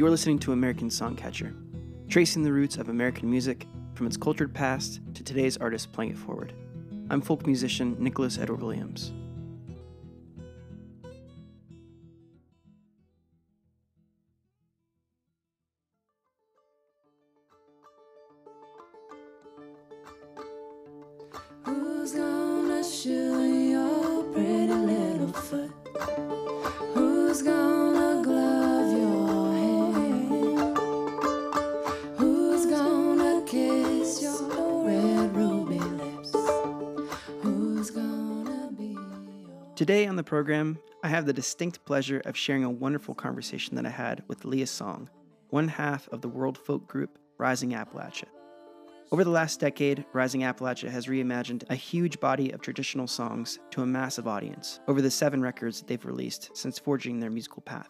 You're listening to American Songcatcher, tracing the roots of American music from its cultured past to today's artists playing it forward. I'm folk musician Nicholas Edward Williams. Program, I have the distinct pleasure of sharing a wonderful conversation that I had with Leah Song, one half of the world folk group Rising Appalachia. Over the last decade, Rising Appalachia has reimagined a huge body of traditional songs to a massive audience over the seven records they've released since forging their musical path.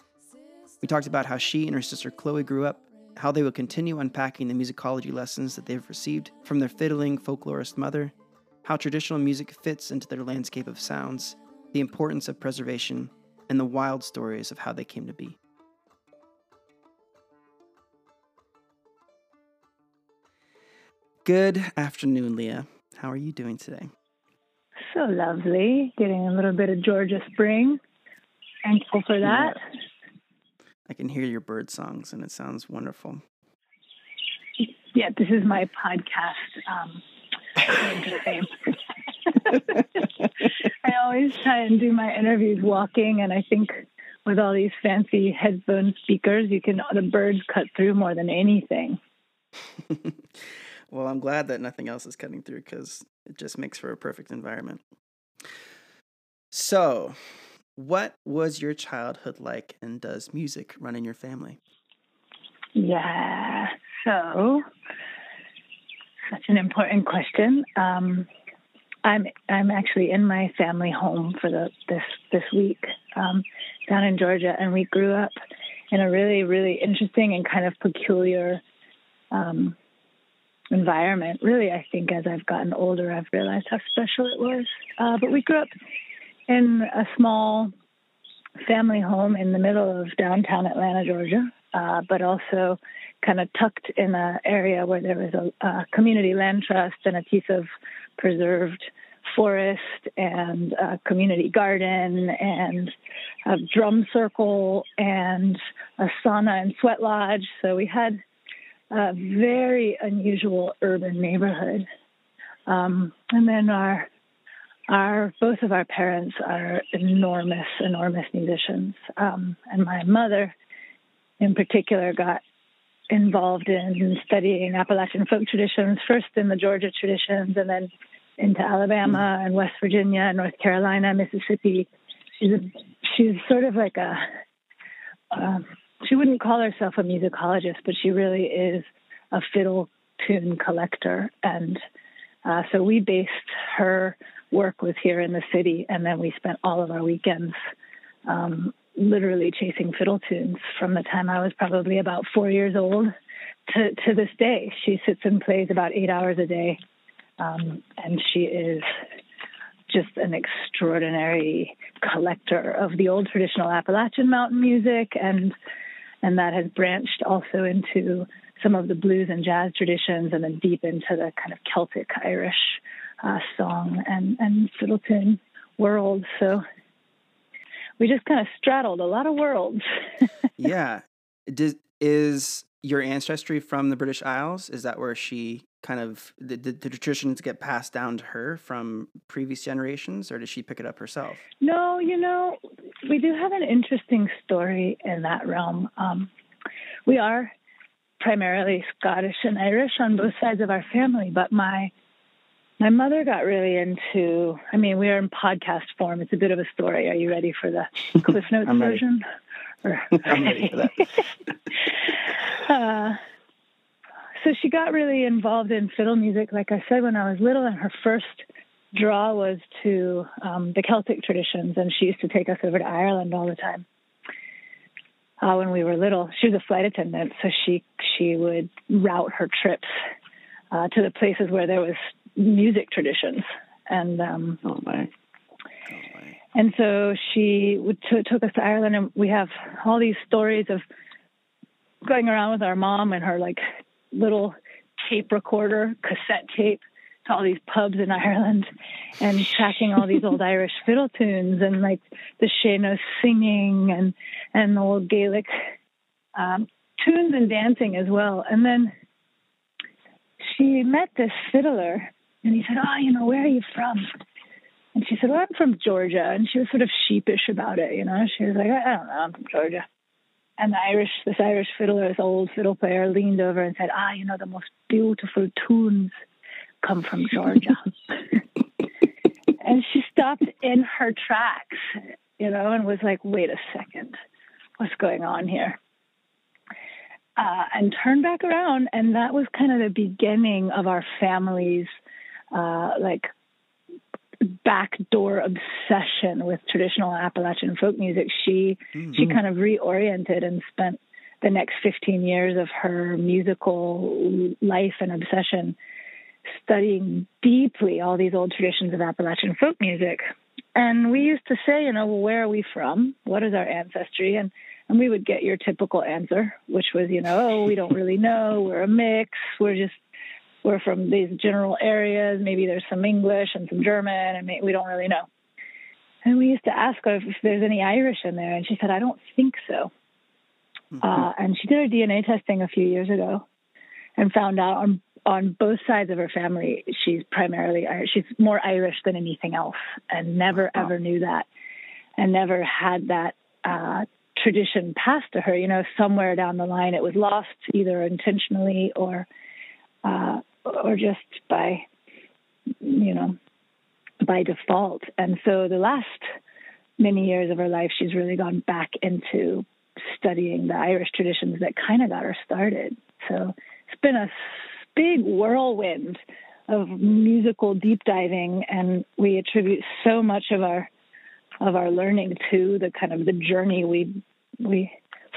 We talked about how she and her sister Chloe grew up, how they will continue unpacking the musicology lessons that they've received from their fiddling folklorist mother, how traditional music fits into their landscape of sounds, the importance of preservation, and the wild stories of how they came to be. Good afternoon, Leah. How are you doing today? So lovely. Getting a little bit of Georgia spring. Thankful for that. I can hear your bird songs and it sounds wonderful. Yeah, this is my podcast um, claim to fame. I always try and do my interviews walking, and I think with all these fancy headphone speakers, you can the birds cut through more than anything. well, I'm glad that nothing else is cutting through because it just makes for a perfect environment. So, what was your childhood like, and does music run in your family? Yeah. So, such an important question. Um, I'm I'm actually in my family home for the this this week um, down in Georgia, and we grew up in a really really interesting and kind of peculiar um, environment. Really, I think as I've gotten older, I've realized how special it was. Uh, but we grew up in a small family home in the middle of downtown Atlanta, Georgia, uh, but also kind of tucked in an area where there was a, a, community land trust and a piece of preserved forest and a community garden and a drum circle and a sauna and sweat lodge. So we had a very unusual urban neighborhood. Um, and then our our both of our parents are enormous, enormous musicians. Um, and my mother, in particular, got involved in studying Appalachian folk traditions, first in the Georgia traditions, and then into Alabama and West Virginia, and North Carolina, Mississippi. She's a, she's sort of like a um, she wouldn't call herself a musicologist, but she really is a fiddle tune collector, and uh, so we based her work was here in the city, and then we spent all of our weekends um, literally chasing fiddle tunes from the time I was probably about four years old to, to this day. She sits and plays about eight hours a day, um, and she is just an extraordinary collector of the old traditional Appalachian mountain music, and and that has branched also into some of the blues and jazz traditions, and then deep into the kind of Celtic Irish uh, song and and fiddle tune world. So we just kind of straddled a lot of worlds. yeah. Did, is your ancestry from the British Isles? Is that where she kind of did the, the traditions get passed down to her from previous generations, or did she pick it up herself? No, you know, we do have an interesting story in that realm. Um, we are primarily Scottish and Irish on both sides of our family, but my my mother got really into, I mean, we are in podcast form. It's a bit of a story. Are you ready for the Cliff Notes version? Or, I'm ready for that. uh, so she got really involved in fiddle music, like I said, when I was little, and her first draw was to um, the Celtic traditions, and she used to take us over to Ireland all the time. Uh, when we were little, she was a flight attendant, so she she would route her trips uh, to the places where there was music traditions, and um, oh my. And so she t- took us to Ireland, and we have all these stories of going around with our mom and her like little tape recorder, cassette tape to all these pubs in Ireland and tracking all these old Irish fiddle tunes and like the sean-nós singing and and the old Gaelic um, tunes and dancing as well. And then she met this fiddler and he said, Oh, you know, where are you from? And she said, Well, I'm from Georgia. And she was sort of sheepish about it, you know. She was like, I don't know, I'm from Georgia. And the Irish, this Irish fiddler, this old fiddle player, leaned over and said, Ah, you know, the most beautiful tunes come from Georgia. and she stopped in her tracks, you know, and was like, Wait a second, what's going on here? Uh, and turned back around, and that was kind of the beginning of our family's uh, like backdoor obsession with traditional Appalachian folk music. She mm-hmm. she kind of reoriented and spent the next 15 years of her musical life and obsession studying deeply all these old traditions of Appalachian folk music. And we used to say, you know, well, where are we from? What is our ancestry? And and we would get your typical answer, which was, you know, oh, we don't really know. We're a mix. We're just we're from these general areas. Maybe there's some English and some German, and we don't really know. And we used to ask her if there's any Irish in there, and she said, I don't think so. Mm-hmm. Uh, and she did her DNA testing a few years ago and found out on on both sides of her family, she's primarily Irish. She's more Irish than anything else, and never wow. ever knew that, and never had that uh, tradition passed to her. You know, somewhere down the line, it was lost either intentionally or uh, or just by, you know, by default. And so the last many years of her life, she's really gone back into studying the Irish traditions that kind of got her started. So it's been a big whirlwind of musical deep diving, and we attribute so much of our of our learning to the kind of the journey we we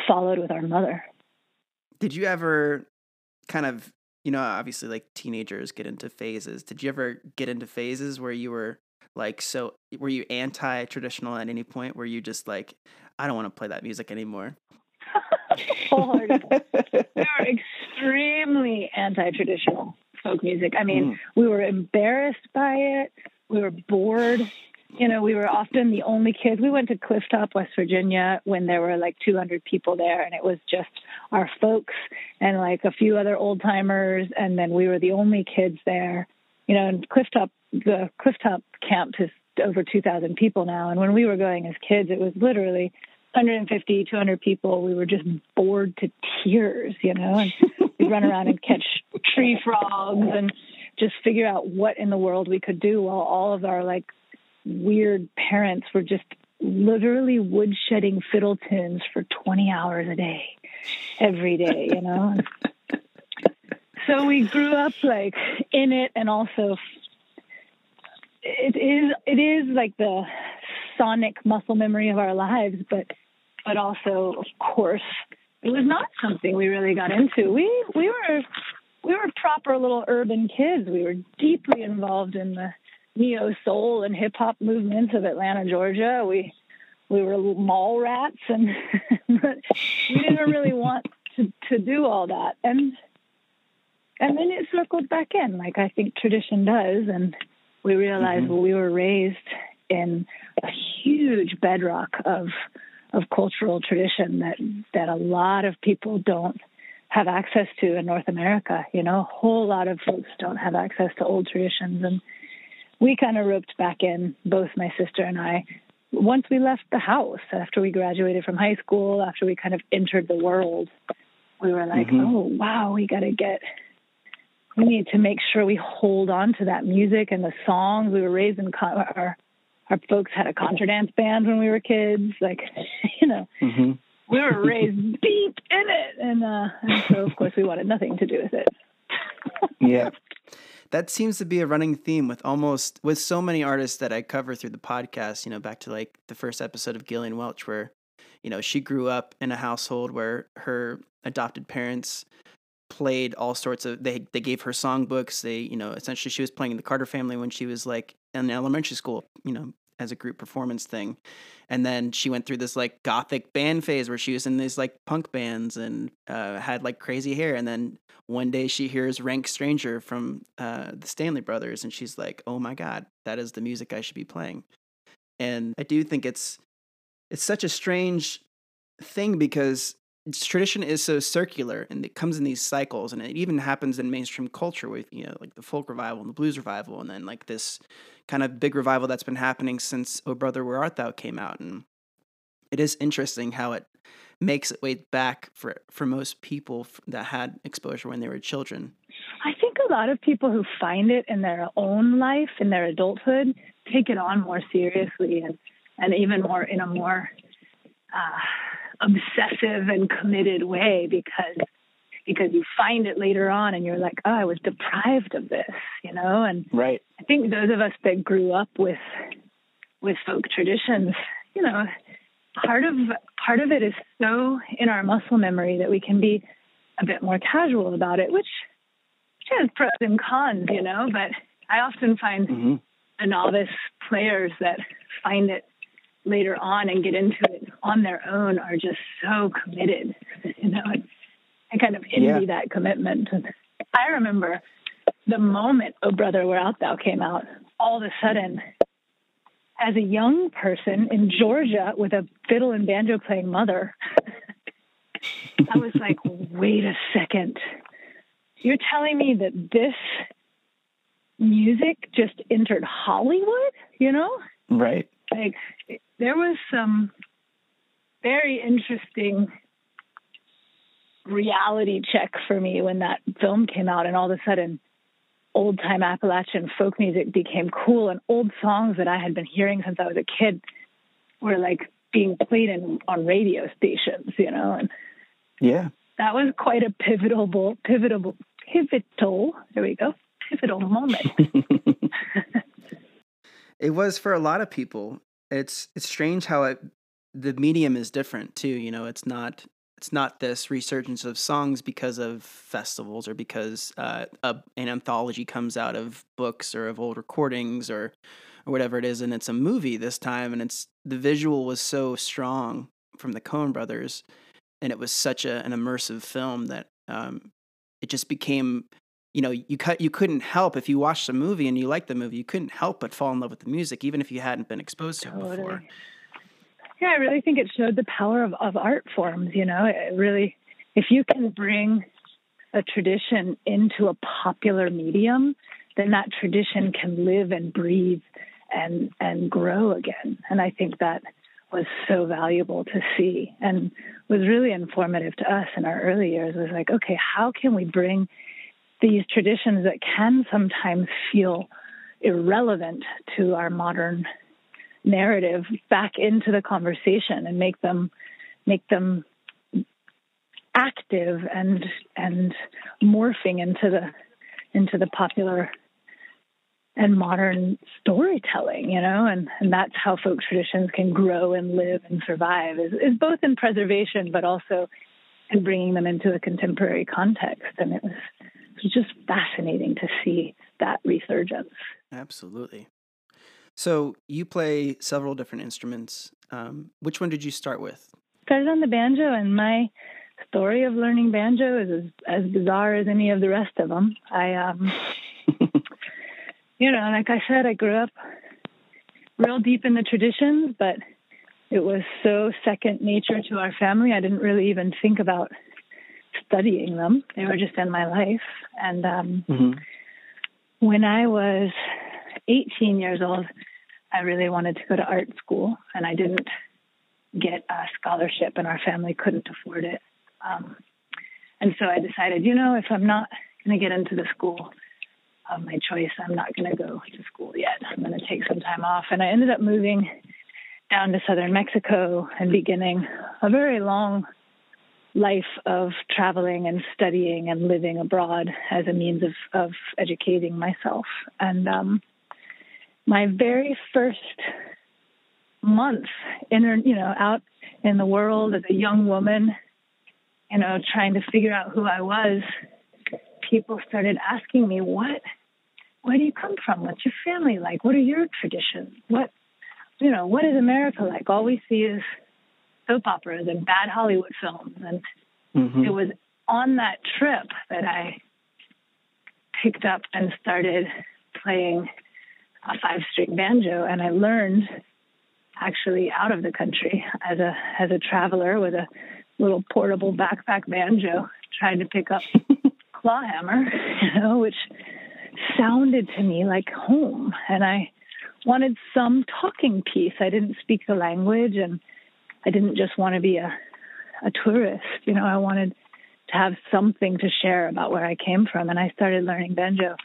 followed with our mother. Did you ever kind of you know, obviously like teenagers get into phases. Did you ever get into phases where you were like so were you anti traditional at any point where you just like I don't want to play that music anymore? We were extremely anti traditional folk music. I mean, mm. we were embarrassed by it. We were bored you know, we were often the only kids. We went to Clifftop, West Virginia, when there were like 200 people there, and it was just our folks and like a few other old timers, and then we were the only kids there. You know, and Clifftop, the Clifftop camp is over 2,000 people now, and when we were going as kids, it was literally 150, 200 people. We were just bored to tears, you know, and we'd run around and catch tree frogs and just figure out what in the world we could do while all of our like weird parents were just literally woodshedding fiddle tunes for 20 hours a day, every day, you know? so we grew up like in it and also it is it is like the sonic muscle memory of our lives but but also of course it was not something we really got into we we were we were proper little urban kids we were deeply involved in the neo soul and hip hop movements of Atlanta, Georgia. We we were mall rats, and we didn't really want to to do all that. And and then it circled back in, like I think tradition does, and we realized mm-hmm. well, we were raised in a huge bedrock of of cultural tradition that that a lot of people don't have access to in North America. You know, a whole lot of folks don't have access to old traditions and we kind of roped back in, both my sister and I, once we left the house, after we graduated from high school, after we kind of entered the world, we were like, mm-hmm. oh, wow, we got to get, we need to make sure we hold on to that music and the songs. We were raised in, our, our folks had a contra dance band when we were kids. Like, you know, mm-hmm. we were raised deep in it. And, uh, and so, of course, we wanted nothing to do with it. yeah that seems to be a running theme with almost with so many artists that I cover through the podcast, you know, back to like the first episode of Gillian Welch where you know, she grew up in a household where her adopted parents played all sorts of they they gave her songbooks. They, you know, essentially she was playing the Carter family when she was like in elementary school, you know, as a group performance thing. And then she went through this like gothic band phase where she was in these like punk bands and uh, had like crazy hair. And then one day she hears Rank Stranger from uh, the Stanley Brothers, and she's like, "Oh my god, that is the music I should be playing." And I do think it's it's such a strange thing because tradition is so circular and it comes in these cycles and it even happens in mainstream culture with you know like the folk revival and the blues revival and then like this kind of big revival that's been happening since oh brother where art thou? came out and it is interesting how it makes its way back for for most people that had exposure when they were children. I think a lot of people who find it in their own life, in their adulthood, take it on more seriously and, and even more in a more uh, obsessive and committed way because because you find it later on and you're like, oh, I was deprived of this, you know. And right. I think those of us that grew up with with folk traditions, you know, part of part of it is so in our muscle memory that we can be a bit more casual about it, which which has pros and cons, you know. But I often find mm-hmm. a novice players that find it later on and get into it on their own are just so committed, you know. I kind of envy Yeah. that commitment. I remember the moment "Oh Brother, Where Art Thou" came out. All of a sudden, as a young person in Georgia with a fiddle and banjo playing mother, I was like, wait a second. You're telling me that this music just entered Hollywood, you know? Right. Like there was some very interesting reality check for me when that film came out and all of a sudden old time Appalachian folk music became cool and old songs that I had been hearing since I was a kid were like being played in on radio stations, you know, and Yeah. that was quite a pivotal pivotal pivotal there we go pivotal moment it was for a lot of people. It's it's strange how it the medium is different too. You know, it's not it's not this resurgence of songs because of festivals or because uh, a, an anthology comes out of books or of old recordings or or whatever it is, and it's a movie this time, and it's the visual was so strong from the Coen Brothers, and it was such a, an immersive film that um, it just became you know you cut you couldn't help if you watched the movie and you liked the movie you couldn't help but fall in love with the music even if you hadn't been exposed to it before Yeah, I really think it showed the power of, of art forms, you know. It really if you can bring a tradition into a popular medium, then that tradition can live and breathe and and grow again. And I think that was so valuable to see and was really informative to us in our early years was like, okay, how can we bring these traditions that can sometimes feel irrelevant to our modern narrative back into the conversation and make them make them active and and morphing into the into the popular and modern storytelling, you know, and, and that's how folk traditions can grow and live and survive is, is both in preservation, but also in bringing them into a contemporary context. And it was, it was just fascinating to see that resurgence. absolutely so you play several different instruments um, which one did you start with started on the banjo, and my story of learning banjo is as, as bizarre as any of the rest of them. I, um, you know, like I said, I grew up real deep in the traditions, but it was so second nature to our family. I didn't really even think about studying them. They were just in my life. And um, mm-hmm. when I was 18 years old, I really wanted to go to art school, and I didn't get a scholarship, and our family couldn't afford it. Um, and so I decided, you know, if I'm not going to get into the school of my choice, I'm not going to go to school yet. I'm going to take some time off. And I ended up moving down to southern Mexico and beginning a very long life of traveling and studying and living abroad as a means of, of educating myself. And um, my very first month in you know out in the world as a young woman you know trying to figure out who i was people started asking me what where do you come from what's your family like what are your traditions what you know, what is America like? All we see is soap operas and bad Hollywood films. And Mhm. it was on that trip that I picked up and started playing a five string banjo. And I learned actually out of the country as a as a traveler with a little portable backpack banjo, trying to pick up clawhammer, you know, which sounded to me like home. And I wanted some talking piece. I didn't speak the language and I didn't just want to be a a tourist. You know, I wanted to have something to share about where I came from. And I started learning banjo,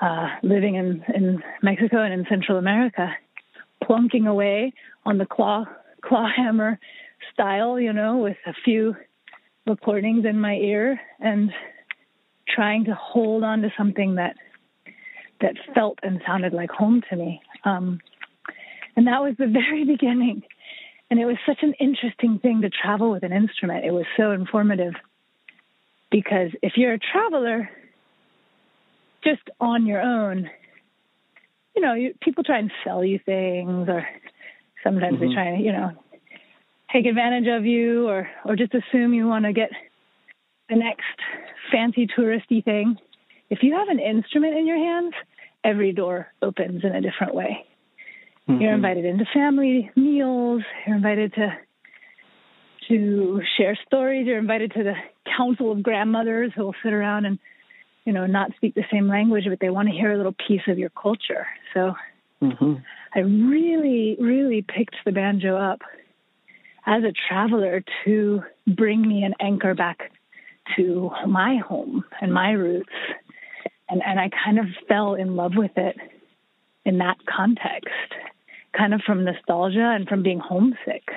uh, living in, in Mexico and in Central America, plunking away on the claw claw hammer style, you know, with a few recordings in my ear and trying to hold on to something that that felt and sounded like home to me. Um, and that was the very beginning. And it was such an interesting thing to travel with an instrument. It was so informative because if you're a traveler just on your own, you know, you, people try and sell you things, or sometimes they Mhm. try and, you know, take advantage of you, or or just assume you want to get the next fancy touristy thing. If you have an instrument in your hands, every door opens in a different way. You're Mhm. invited into family meals. You're invited to to share stories. You're invited to the council of grandmothers who will sit around and you know not speak the same language, but they want to hear a little piece of your culture. So Mhm. I really, really picked the banjo up as a traveler to bring me an anchor back to my home and my roots. And and I kind of fell in love with it in that context, kind of from nostalgia and from being homesick.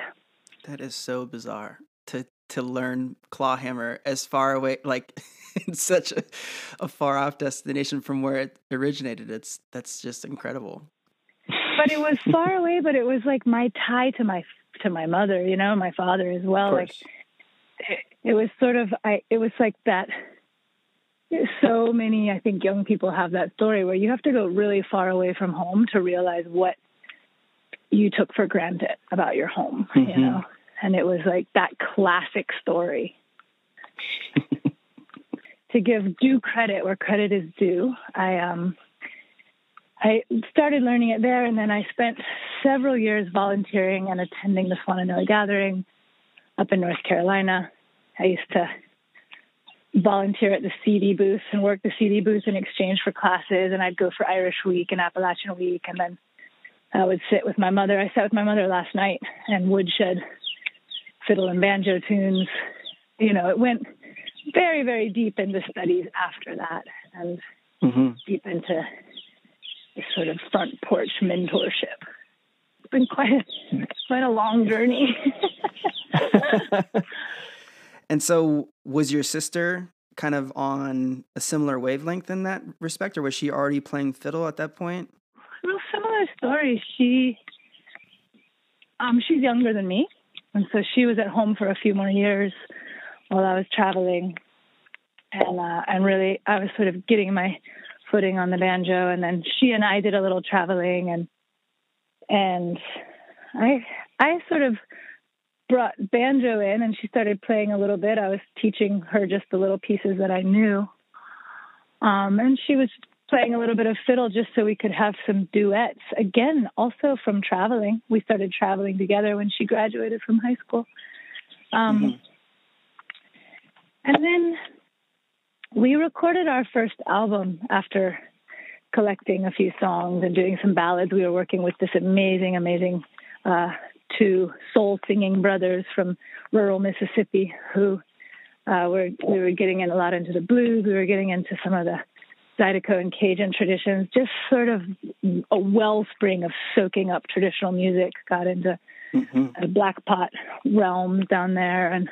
That is so bizarre to to learn clawhammer as far away, like in such a, a far off destination from where it originated. It's that's just incredible. But it was far away, but it was like my tie to my to my mother, you know, my father as well. Like it, eh, it was sort of I it was like that so many I think young people have that story where you have to go really far away from home to realize what you took for granted about your home, you Mhm. know. And it was like that classic story. to give due credit where credit is due, I um I started learning it there and then I spent several years volunteering and attending the Swannanoa Gathering up in North Carolina. I used to volunteer at the CD booth and work the CD booth in exchange for classes. And I'd go for Irish Week and Appalachian Week. And then I would sit with my mother. I sat with my mother last night and woodshed fiddle and banjo tunes. You know, it went very, very deep into studies after that and Mhm. deep into this sort of front porch mentorship. It's been quite a, quite a long journey. and so, was your sister kind of on a similar wavelength in that respect, or was she already playing fiddle at that point? Well, story. She, um, she's younger than me, and so she was at home for a few more years while I was traveling, and uh, and really I was sort of getting my footing on the banjo, and then she and I did a little traveling, and and I I sort of brought banjo in, and she started playing a little bit. I was teaching her just the little pieces that I knew, um, and she was playing a little bit of fiddle just so we could have some duets. Again, also from traveling. We started traveling together when she graduated from high school. Um, Mhm. And then we recorded our first album after collecting a few songs and doing some ballads. We were working with this amazing, amazing uh, two soul singing brothers from rural Mississippi who uh, were we were getting in a lot into the blues. We were getting into some of the Zydeco and Cajun traditions, just sort of a wellspring of soaking up traditional music. Got into Mhm. a black pot realms down there, and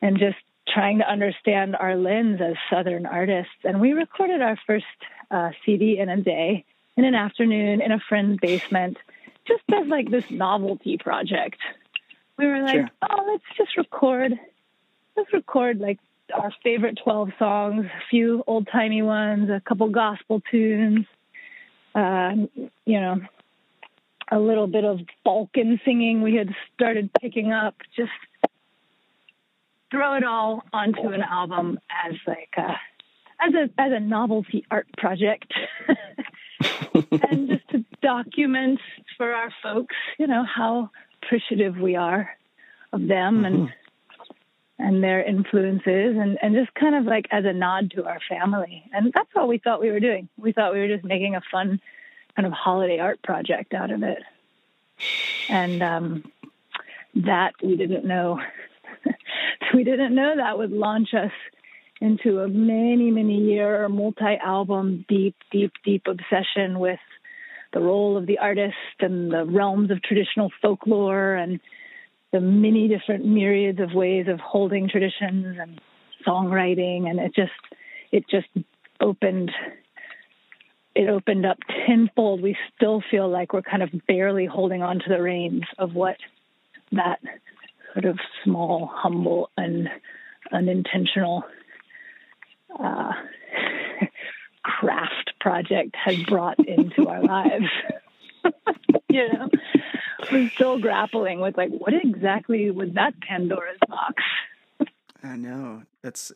and just trying to understand our lens as Southern artists. And we recorded our first uh, CD in a day, in an afternoon, in a friend's basement, just as like this novelty project. We were like, Sure. oh, let's just record. Let's record like our favorite 12 songs, a few old timey ones, a couple gospel tunes, uh, you know, a little bit of Balkan singing we had started picking up. Just throw it all onto an album as like a, as a as a novelty art project, and just to document for our folks, you know, how appreciative we are of them and and their influences and, and just kind of like as a nod to our family. And that's all we thought we were doing. We thought we were just making a fun kind of holiday art project out of it. And um, that we didn't know. we didn't know that would launch us into a many, many year multi album, deep, deep, deep obsession with the role of the artist and the realms of traditional folklore and the many different myriads of ways of holding traditions and songwriting and it just it just opened it opened up tenfold. We still feel like we're kind of barely holding on to the reins of what that sort of small humble and unintentional uh, craft project has brought into our lives. You know we're still grappling with like what exactly was that Pandora's box. I know. That's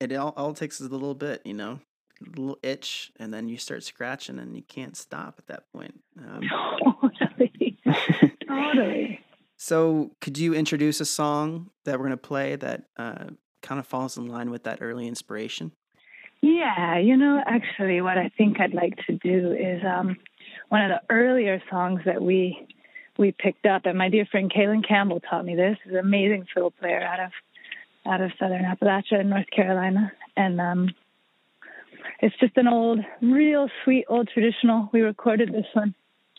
it. All, all it takes is a little bit, you know, a little itch, and then you start scratching, and you can't stop at that point. Um, totally, totally. so, could you introduce a song that we're going to play that uh, kind of falls in line with that early inspiration? Yeah, you know, actually, what I think I'd like to do is um, one of the earlier songs that we we picked up. And my dear friend Kaylin Campbell taught me this. He's an amazing fiddle player out of out of Southern Appalachia in North Carolina, and um, it's just an old, real sweet old traditional. We recorded this one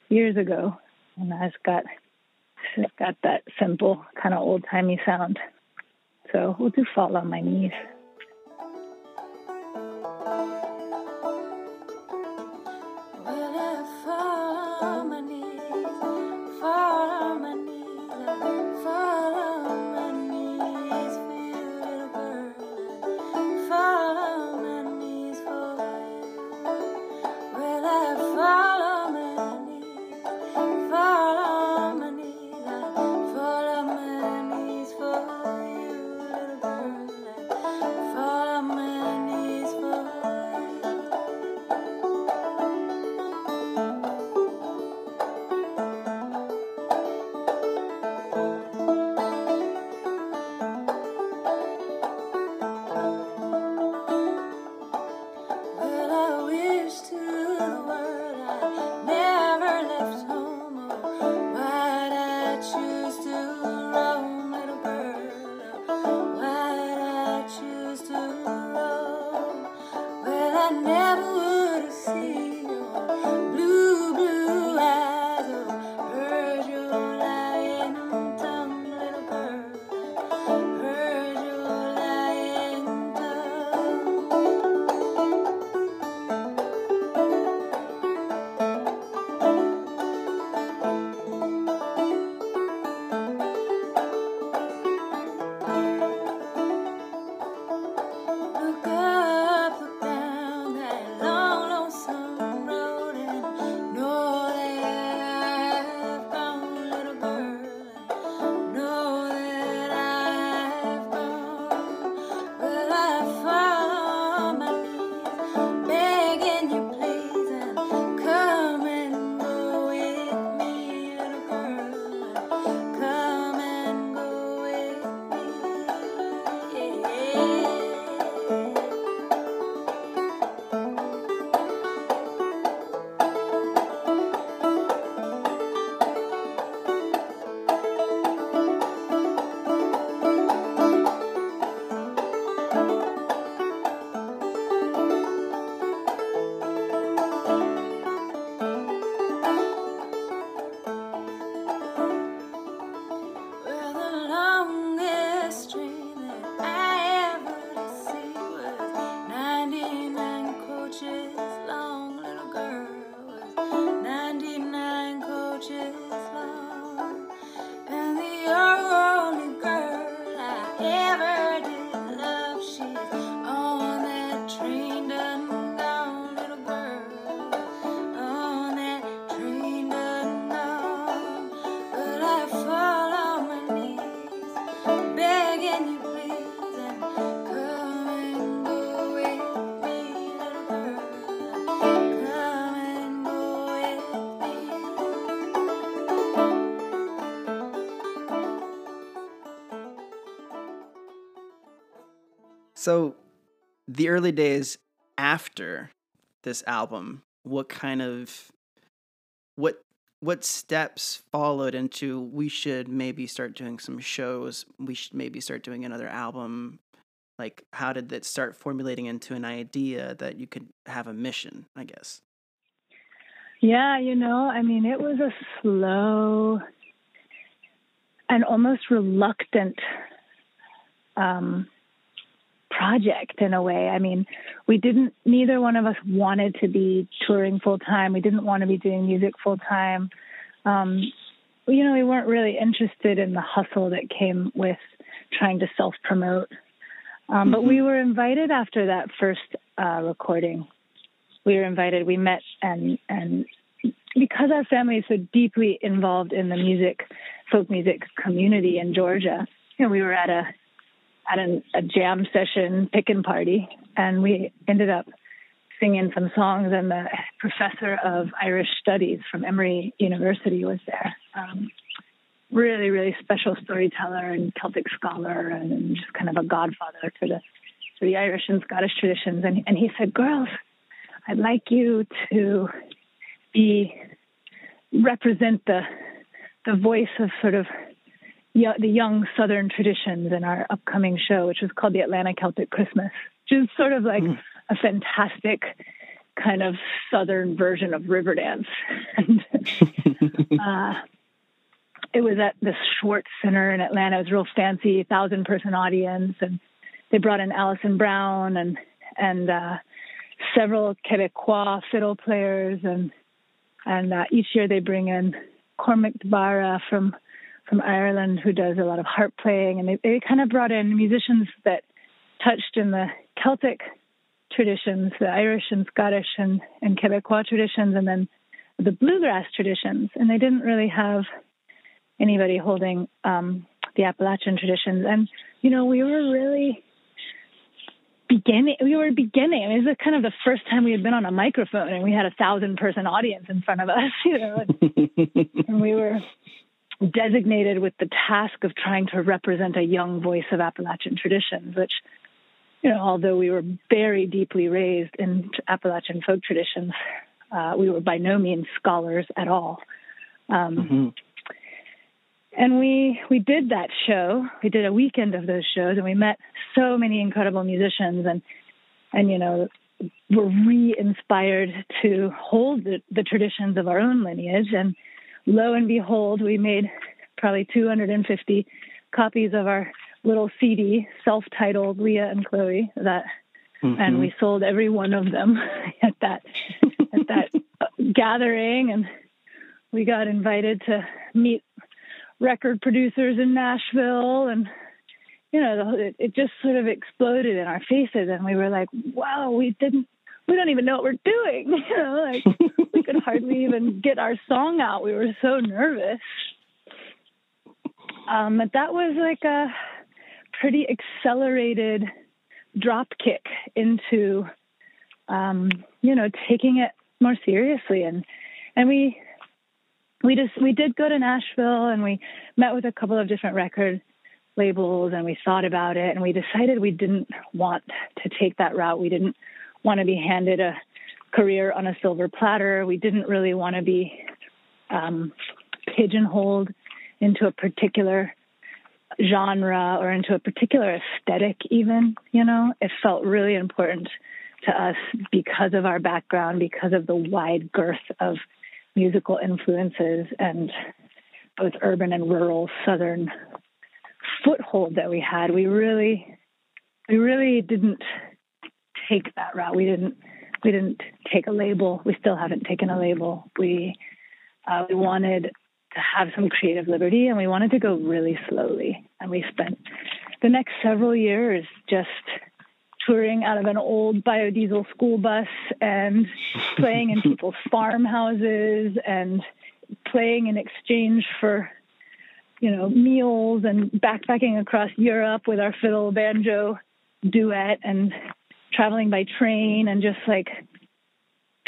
years ago, and it's got it's got that simple kind of old timey sound. So we'll do "Fall on My Knees." So, the early days after this album, what kind of what what steps followed into we should maybe start doing some shows, we should maybe start doing another album? Like how did that start formulating into an idea that you could have a mission, I guess? Yeah, you know, I mean, it was a slow and almost reluctant um, project in a way. I mean, we didn't, neither one of us wanted to be touring full time. We didn't want to be doing music full time. Um, you know, we weren't really interested in the hustle that came with trying to self promote. Um, mm-hmm. But we were invited after that first uh, recording. We were invited. We met and and because our family is so deeply involved in the music, folk music community in Georgia, you know, we were at a at an, a jam session pickin' party, and we ended up singing some songs. And the professor of Irish studies from Emory University was there. Um, really, really special storyteller and Celtic scholar, and just kind of a godfather for the for the Irish and Scottish traditions. And and he said, "Girls, I'd like you to be represent the the voice of sort of the young Southern traditions in our upcoming show, which was called the Atlanta Celtic Christmas, which is sort of like mm. a fantastic kind of Southern version of Riverdance. and uh, it was at the Schwartz Center in Atlanta. It was real fancy, thousand person audience, and they brought in Alison Brown and and uh, several Quebecois fiddle players, and and uh, each year they bring in Cormac Barra from from Ireland who does a lot of harp playing, and they, they kind of brought in musicians that touched in the Celtic traditions, the Irish and Scottish and, and Quebecois traditions, and then the bluegrass traditions. And they didn't really have anybody holding um, the Appalachian traditions. And, you know, we were really beginning we were beginning I mean, it was kind of the first time we had been on a microphone and we had a thousand person audience in front of us you know and, and we were designated with the task of trying to represent a young voice of Appalachian traditions, which, you know, although we were very deeply raised in Appalachian folk traditions, uh, we were by no means scholars at all. Um, mm-hmm. And we we did that show. We did a weekend of those shows, and we met so many incredible musicians, and and you know were re-inspired to hold the, the traditions of our own lineage and lo and behold, we made probably 250 copies of our little CD, self-titled Leah and Chloe. That, mm-hmm. and we sold every one of them at that at that gathering, and we got invited to meet record producers in Nashville, and you know, it, it just sort of exploded in our faces, and we were like, "Wow, we didn't." We don't even know what we're doing. You know, like we could hardly even get our song out. We were so nervous. Um, but that was like a pretty accelerated drop kick into, um, you know, taking it more seriously. And and we we just we did go to Nashville and we met with a couple of different record labels and we thought about it and we decided we didn't want to take that route. We didn't want to be handed a career on a silver platter. We didn't really want to be um, pigeonholed into a particular genre or into a particular aesthetic, even. You know, it felt really important to us because of our background, because of the wide girth of musical influences and both urban and rural southern foothold that we had. We really, we really didn't take that route. We didn't we didn't take a label. We still haven't taken a label. We uh, we wanted to have some creative liberty, and we wanted to go really slowly. And we spent the next several years just touring out of an old biodiesel school bus and playing in people's farmhouses and playing in exchange for you know meals and backpacking across Europe with our fiddle banjo duet and traveling by train and just like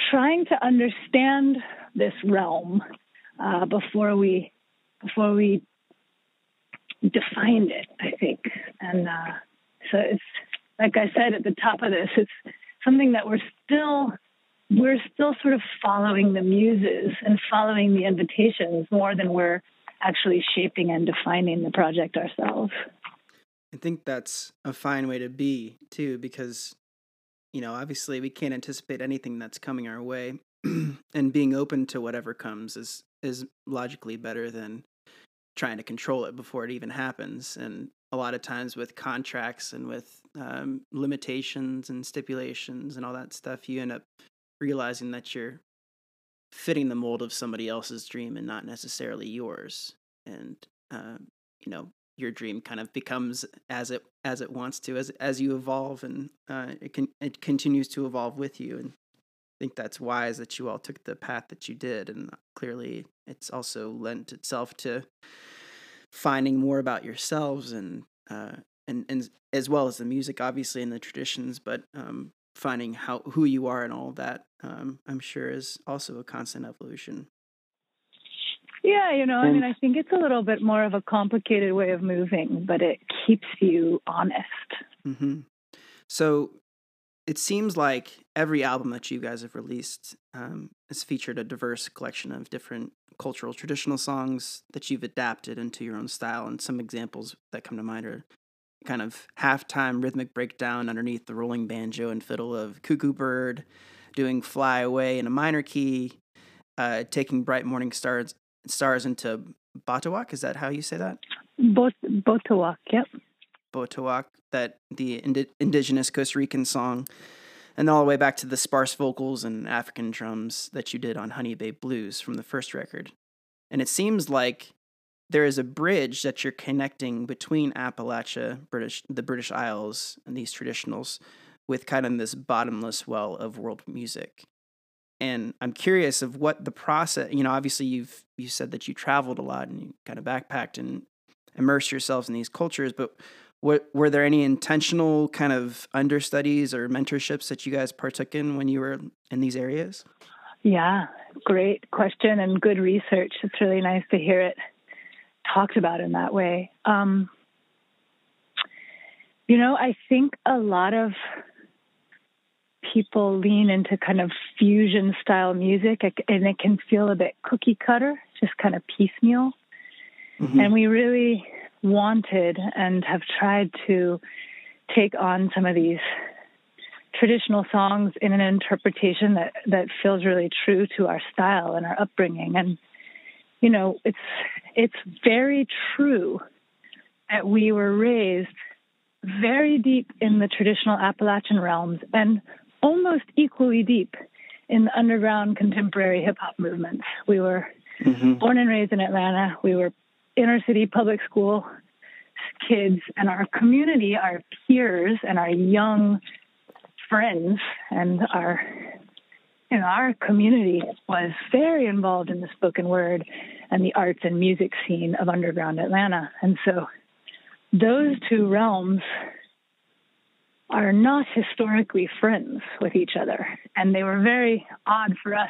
trying to understand this realm uh, before we before we defined it. I think, and uh, so it's like I said at the top of this, it's something that we're still we're still sort of following the muses and following the invitations more than we're actually shaping and defining the project ourselves. I think that's a fine way to be too, because you know, obviously we can't anticipate anything that's coming our way, and being open to whatever comes is is logically better than trying to control it before it even happens. And a lot of times with contracts and with um, limitations and stipulations and all that stuff, you end up realizing that you're fitting the mold of somebody else's dream and not necessarily yours. And uh, you know, your dream kind of becomes as it as it wants to as as you evolve and uh, it can it continues to evolve with you. And I think that's wise that you all took the path that you did. And clearly it's also lent itself to finding more about yourselves and uh, and and as well as the music obviously and the traditions. But um, finding how who you are and all that um, I'm sure is also a constant evolution yeah, you know, I mean, I think it's a little bit more of a complicated way of moving, but it keeps you honest. Mm-hmm. So it seems like every album that you guys have released um, has featured a diverse collection of different cultural traditional songs that you've adapted into your own style. And some examples that come to mind are kind of halftime rhythmic breakdown underneath the rolling banjo and fiddle of Cuckoo Bird, doing Fly Away in a minor key, uh, taking Bright Morning Stars stars into Botawak. Is that how you say that? Bot- Botawak, yep. Botawak, that the indi- indigenous Costa Rican song, and all the way back to the sparse vocals and African drums that you did on Honey Babe Blues from the first record. And it seems like there is a bridge that you're connecting between Appalachia, British, the British Isles, and these traditionals with kind of this bottomless well of world music and I'm curious of what the process. You know, obviously you've you said that you traveled a lot and you kind of backpacked and immersed yourselves in these cultures, but what were there any intentional kind of understudies or mentorships that you guys partook in when you were in these areas? Yeah, great question and good research. It's really nice to hear it talked about in that way. Um, you know, I think a lot of people lean into kind of fusion style music and it can feel a bit cookie cutter, just kind of piecemeal. Mm-hmm. And we really wanted and have tried to take on some of these traditional songs in an interpretation that, that feels really true to our style and our upbringing. And, you know, it's, it's very true that we were raised very deep in the traditional Appalachian realms and almost equally deep in the underground contemporary hip hop movements. We were mm-hmm. born and raised in Atlanta. We were inner city public school kids, and our community, our peers, and our young friends, and our you know, our community was very involved in the spoken word and the arts and music scene of underground Atlanta. And so those two realms are not historically friends with each other. And they were very odd for us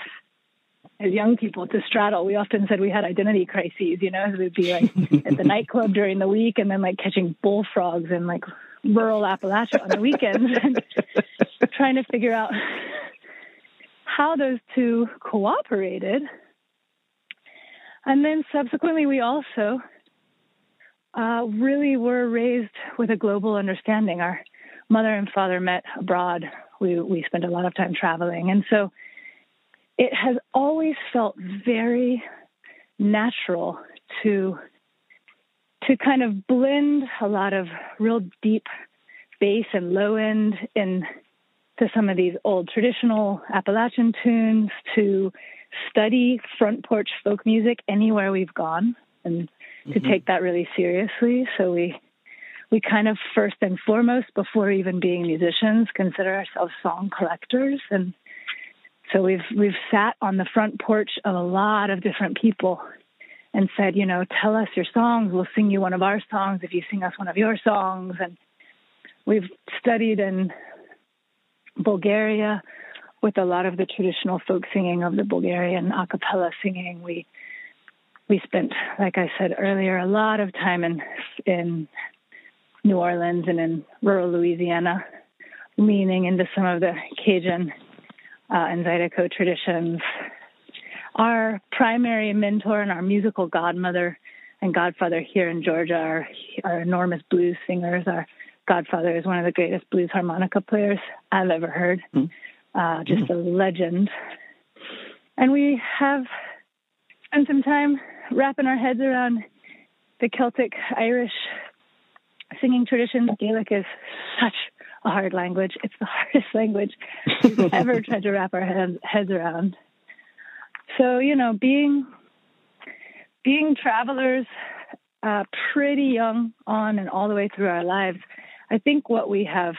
as young people to straddle. We often said we had identity crises, you know, we'd be like at the nightclub during the week and then like catching bullfrogs in like rural Appalachia on the weekends and trying to figure out how those two cooperated. And then subsequently, we also uh, really were raised with a global understanding. Our mother and father met abroad. We we spent a lot of time traveling, and so it has always felt very natural to to kind of blend a lot of real deep bass and low end in to some of these old traditional Appalachian tunes to study front porch folk music anywhere we've gone and mm-hmm. to take that really seriously. So we we kind of first and foremost, before even being musicians, consider ourselves song collectors. And so we've we've sat on the front porch of a lot of different people and said, you know, tell us your songs. We'll sing you one of our songs if you sing us one of your songs. And we've studied in Bulgaria with a lot of the traditional folk singing of the Bulgarian a cappella singing. We we spent, like I said earlier, a lot of time in in New Orleans and in rural Louisiana leaning into some of the Cajun uh, and Zydeco traditions. Our primary mentor and our musical godmother and godfather here in Georgia are, are enormous blues singers. Our godfather is one of the greatest blues harmonica players I've ever heard. Mm. Uh, just mm. a legend. And we have spent some time wrapping our heads around the Celtic Irish singing tradition. Gaelic is such a hard language. It's the hardest language we've ever tried to wrap our heads, heads around. So, you know, being being travelers uh, pretty young on and all the way through our lives, I think what we have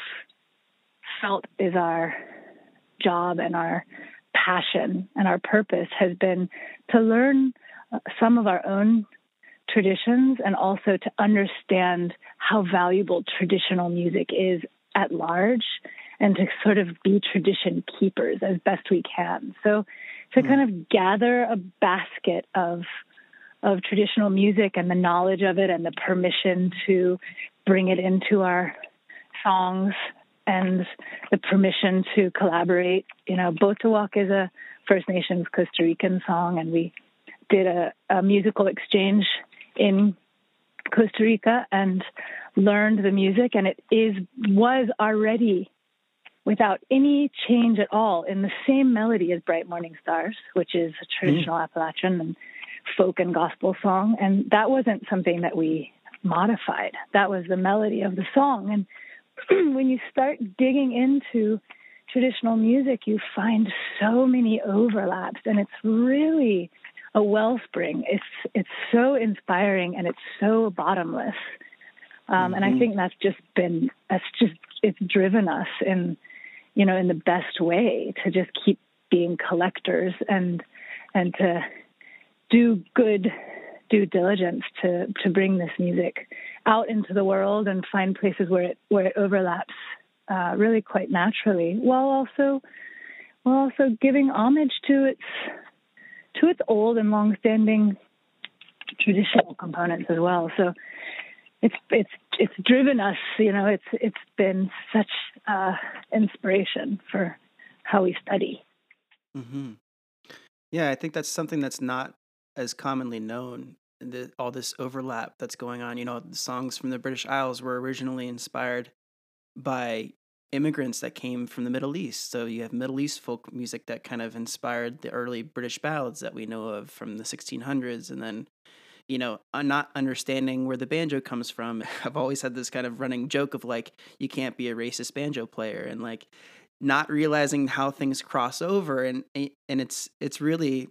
felt is our job and our passion and our purpose has been to learn uh, some of our own traditions and also to understand how valuable traditional music is at large and to sort of be tradition keepers as best we can. So to mm. kind of gather a basket of of traditional music and the knowledge of it and the permission to bring it into our songs and the permission to collaborate. You know, Botawak is a First Nations Costa Rican song, and we did a, a musical exchange in Costa Rica and learned the music, and it is was already without any change at all in the same melody as Bright Morning Stars, which is a traditional mm. Appalachian and folk and gospel song, and that wasn't something that we modified. That was the melody of the song, and when you start digging into traditional music, you find so many overlaps, and it's really a wellspring. It's it's so inspiring and it's so bottomless. Um, mm-hmm. And I mm-hmm. think that's just been that's just it's driven us in you know in the best way to just keep being collectors and and to do good due diligence to to bring this music out into the world and find places where it where it overlaps uh, really quite naturally, while also while also giving homage to its to its old and long-standing traditional components as well. So it's it's it's driven us. You know, it's it's been such uh, inspiration for how we study. Mm-hmm. Yeah, I think that's something that's not as commonly known. The, all this overlap that's going on. You know, the songs from the British Isles were originally inspired by immigrants that came from the Middle East. So you have Middle East folk music that kind of inspired the early British ballads that we know of from the 1600s. And then, you know, uh, not understanding where the banjo comes from. I've always had this kind of running joke of like, you can't be a racist banjo player. And like, not realizing how things cross over and eh, and it's it's really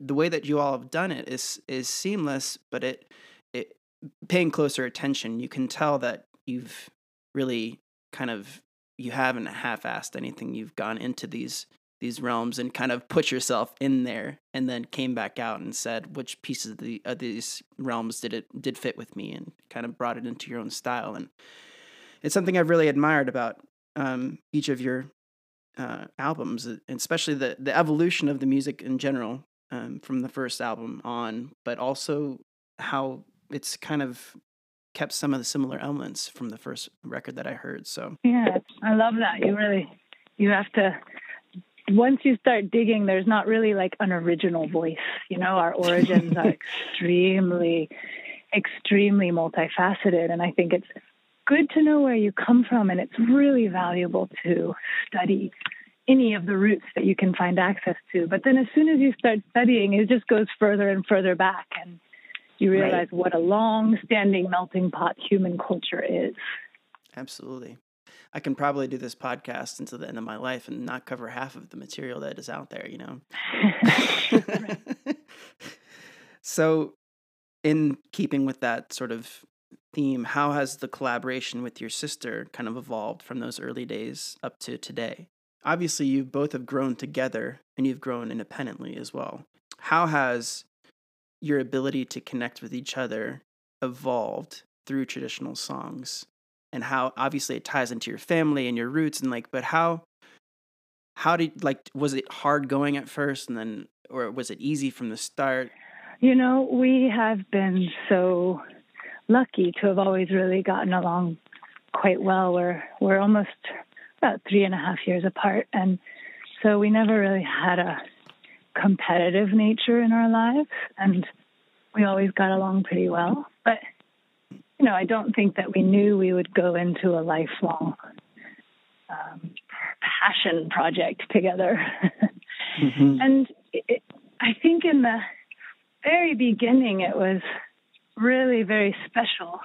the way that you all have done it is is seamless but it it paying closer attention you can tell that you've really kind of you haven't half-assed anything. You've gone into these these realms and kind of put yourself in there, and then came back out and said which pieces of, the, of these realms did it did fit with me, and kind of brought it into your own style. And it's something I've really admired about um, each of your uh, albums, especially the the evolution of the music in general um, from the first album on, but also how it's kind of kept some of the similar elements from the first record that I heard. So yeah, I love that. You really you have to once you start digging, there's not really like an original voice. You know, our origins are extremely, extremely multifaceted, and I think it's good to know where you come from, and it's really valuable to study any of the roots that you can find access to. But then as soon as you start studying, it just goes further and further back and you realize right. what a long standing melting pot human culture is. Absolutely. I can probably do this podcast until the end of my life and not cover half of the material that is out there, you know? so, in keeping with that sort of theme, how has the collaboration with your sister kind of evolved from those early days up to today? Obviously, you both have grown together and you've grown independently as well. How has your ability to connect with each other evolved through traditional songs and how obviously it ties into your family and your roots and like but how how did like was it hard going at first and then or was it easy from the start? You know we have been so lucky to have always really gotten along quite well. We're we're almost about three and a half years apart, and so we never really had a competitive nature in our lives, and we always got along pretty well. But you know, I don't think that we knew we would go into a lifelong um, passion project together. Mhm. And it, I think in the very beginning, it was really very special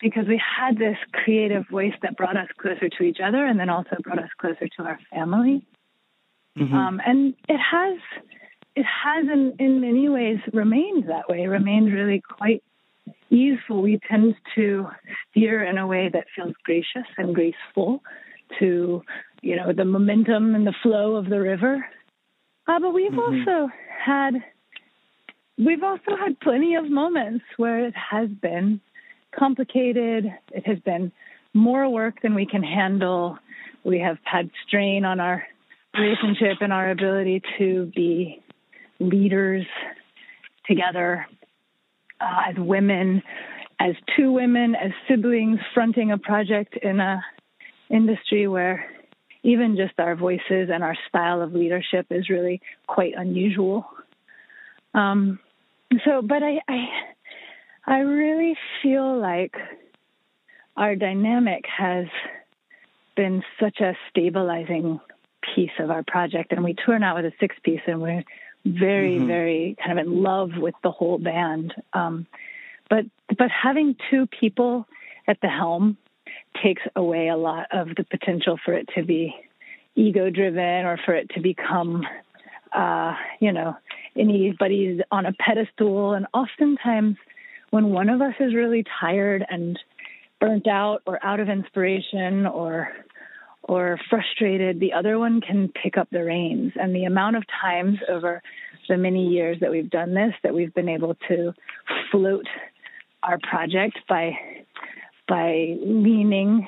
because we had this creative voice that brought us closer to each other and then also brought us closer to our family. Mhm. Um, and it has, it has in, in many ways remained that way, remained really quite easeful. We tend to steer in a way that feels gracious and graceful to, you know, the momentum and the flow of the river. Uh, but we've Mhm. also had, we've also had plenty of moments where it has been complicated. It has been more work than we can handle. We have had strain on our relationship and our ability to be leaders together uh, as women, as two women, as siblings fronting a project in a industry where even just our voices and our style of leadership is really quite unusual. Um, so, but I, I, I really feel like our dynamic has been such a stabilizing piece of our project, and we tour now with a six piece, and we're very, Mhm. very kind of in love with the whole band. Um, but but having two people at the helm takes away a lot of the potential for it to be ego driven or for it to become uh, you know anybody's on a pedestal and oftentimes when one of us is really tired and burnt out or out of inspiration or or frustrated, the other one can pick up the reins. And the amount of times over the many years that we've done this that we've been able to float our project by by leaning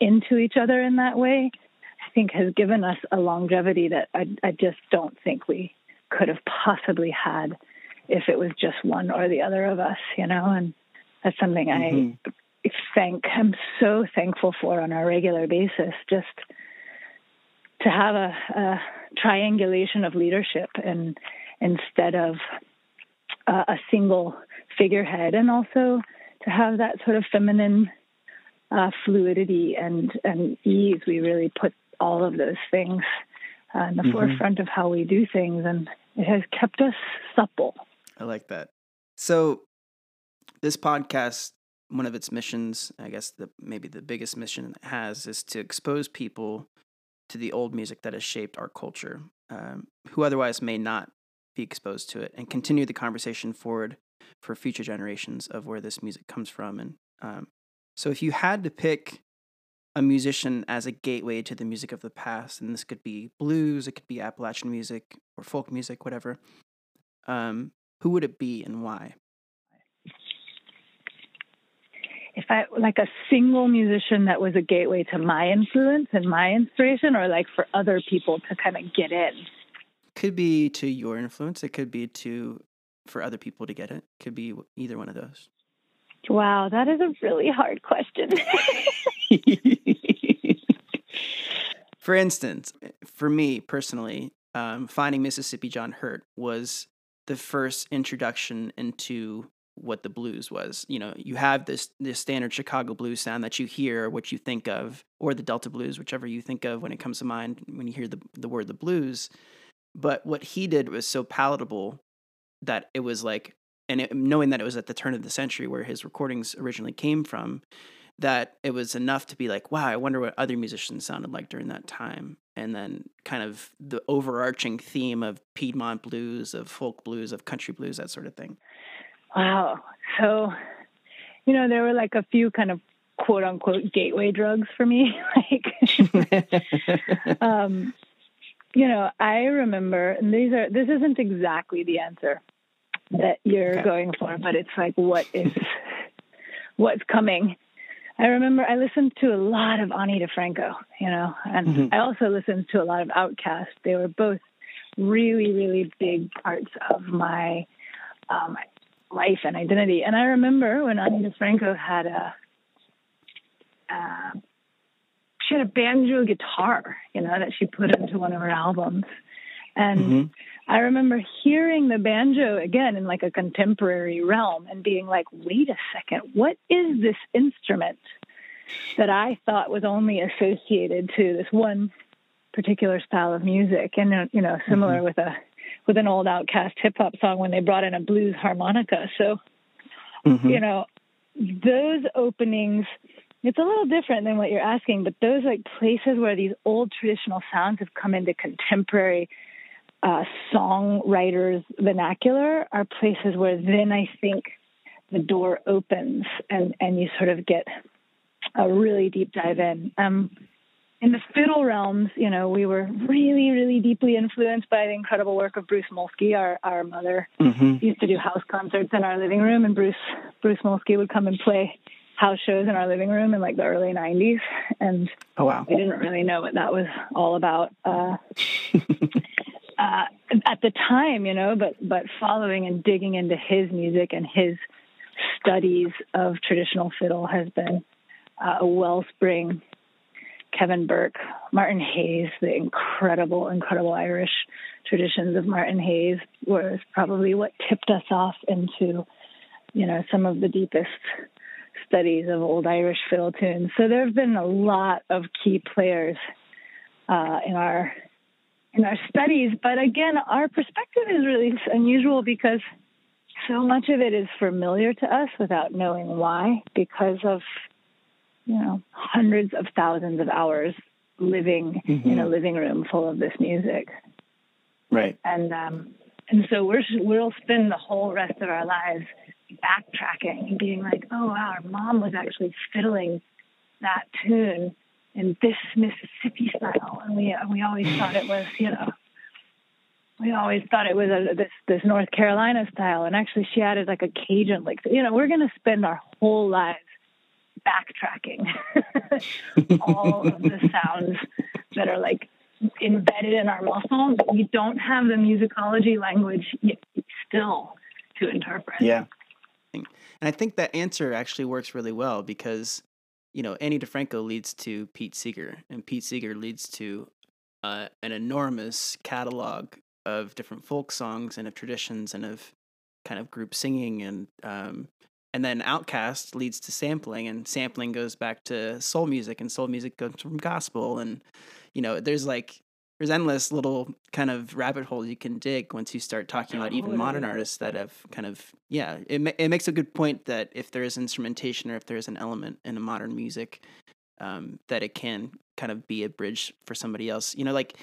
into each other in that way, I think has given us a longevity that I, I just don't think we could have possibly had if it was just one or the other of us, you know, and that's something. I mm-hmm. Thank I'm so thankful for on a regular basis just to have a, a triangulation of leadership and instead of uh, a single figurehead and also to have that sort of feminine uh, fluidity and, and ease we really put all of those things uh, in the Mhm. forefront of how we do things and it has kept us supple I like that. So, this podcast, one of its missions, I guess the maybe the biggest mission it has, is to expose people to the old music that has shaped our culture, um, who otherwise may not be exposed to it, and continue the conversation forward for future generations of where this music comes from. And um, so, if you had to pick a musician as a gateway to the music of the past, and this could be blues, it could be Appalachian music or folk music, whatever. Um, who would it be and why? If I like a single musician that was a gateway to my influence and my inspiration, or like for other people to kind of get in. Could be to your influence. It could be to for other people to get it. Could be either one of those. Wow, that is a really hard question. for instance, for me personally, um, finding Mississippi John Hurt was the first introduction into what the blues was. You know, you have this this standard Chicago blues sound that you hear, what you think of, or the Delta blues, whichever you think of when it comes to mind when you hear the the word the blues. But what he did was so palatable that it was like, and it, knowing that it was at the turn of the century where his recordings originally came from, that it was enough to be like, wow, I wonder what other musicians sounded like during that time. And then kind of the overarching theme of Piedmont blues, of folk blues, of country blues, that sort of thing. Wow. So, you know, there were like a few kind of quote unquote gateway drugs for me. like, um, you know, I remember, and these are, this isn't exactly the answer that you're Okay. going for, but it's like, what is, what's coming? I remember I listened to a lot of Ani DiFranco, you know, and Mhm. I also listened to a lot of Outkast. They were both really, really big parts of my um, life and identity. And I remember when Ani DiFranco had a, uh, she had a banjo guitar, you know, that she put into one of her albums. And Mhm. I remember hearing the banjo again in like a contemporary realm and being like, wait a second, what is this instrument that I thought was only associated to this one particular style of music? And, you know, similar with a, with an old OutKast hip hop song when they brought in a blues harmonica. So, Mhm. you know, those openings, it's a little different than what you're asking, but those like places where these old traditional sounds have come into contemporary uh, songwriters' vernacular are places where then I think the door opens and, and you sort of get a really deep dive in. Um, in the fiddle realms, you know, we were really, really deeply influenced by the incredible work of Bruce Molsky, our, our mother Mhm. used to do house concerts in our living room, and Bruce Bruce Molsky would come and play house shows in our living room in like the early '90s, and Oh wow. we didn't really know what that was all about uh, uh, at the time, you know. But but following and digging into his music and his studies of traditional fiddle has been uh, a wellspring. Kevin Burke, Martin Hayes, the incredible, incredible Irish traditions of Martin Hayes was probably what tipped us off into, you know, some of the deepest studies of old Irish fiddle tunes. So there have been a lot of key players uh, in our in our studies, but again, our perspective is really unusual because so much of it is familiar to us without knowing why, because of you know hundreds of thousands of hours living in a living room full of this music Right. and um, and so we're we'll spend the whole rest of our lives backtracking and being like, oh wow, our mom was actually fiddling that tune in this Mississippi style, and we we always thought it was you know. We always thought it was a, this this North Carolina style, and actually she added like a Cajun, like you know, we're going to spend our whole lives backtracking all of the sounds that are like embedded in our muscles. but We don't have the musicology language yet still to interpret. Yeah. And I think that answer actually works really well because, you know, Ani DiFranco leads to Pete Seeger, and Pete Seeger leads to uh, an enormous catalog of different folk songs and of traditions and of kind of group singing and um, and then OutKast leads to sampling, and sampling goes back to soul music, and soul music goes from gospel, and you know, there's like there's endless little kind of rabbit holes you can dig once you start talking about even modern artists that have kind of yeah. It ma- it makes a good point that if there is instrumentation or if there is an element in a modern music, um, that it can kind of be a bridge for somebody else. You know, like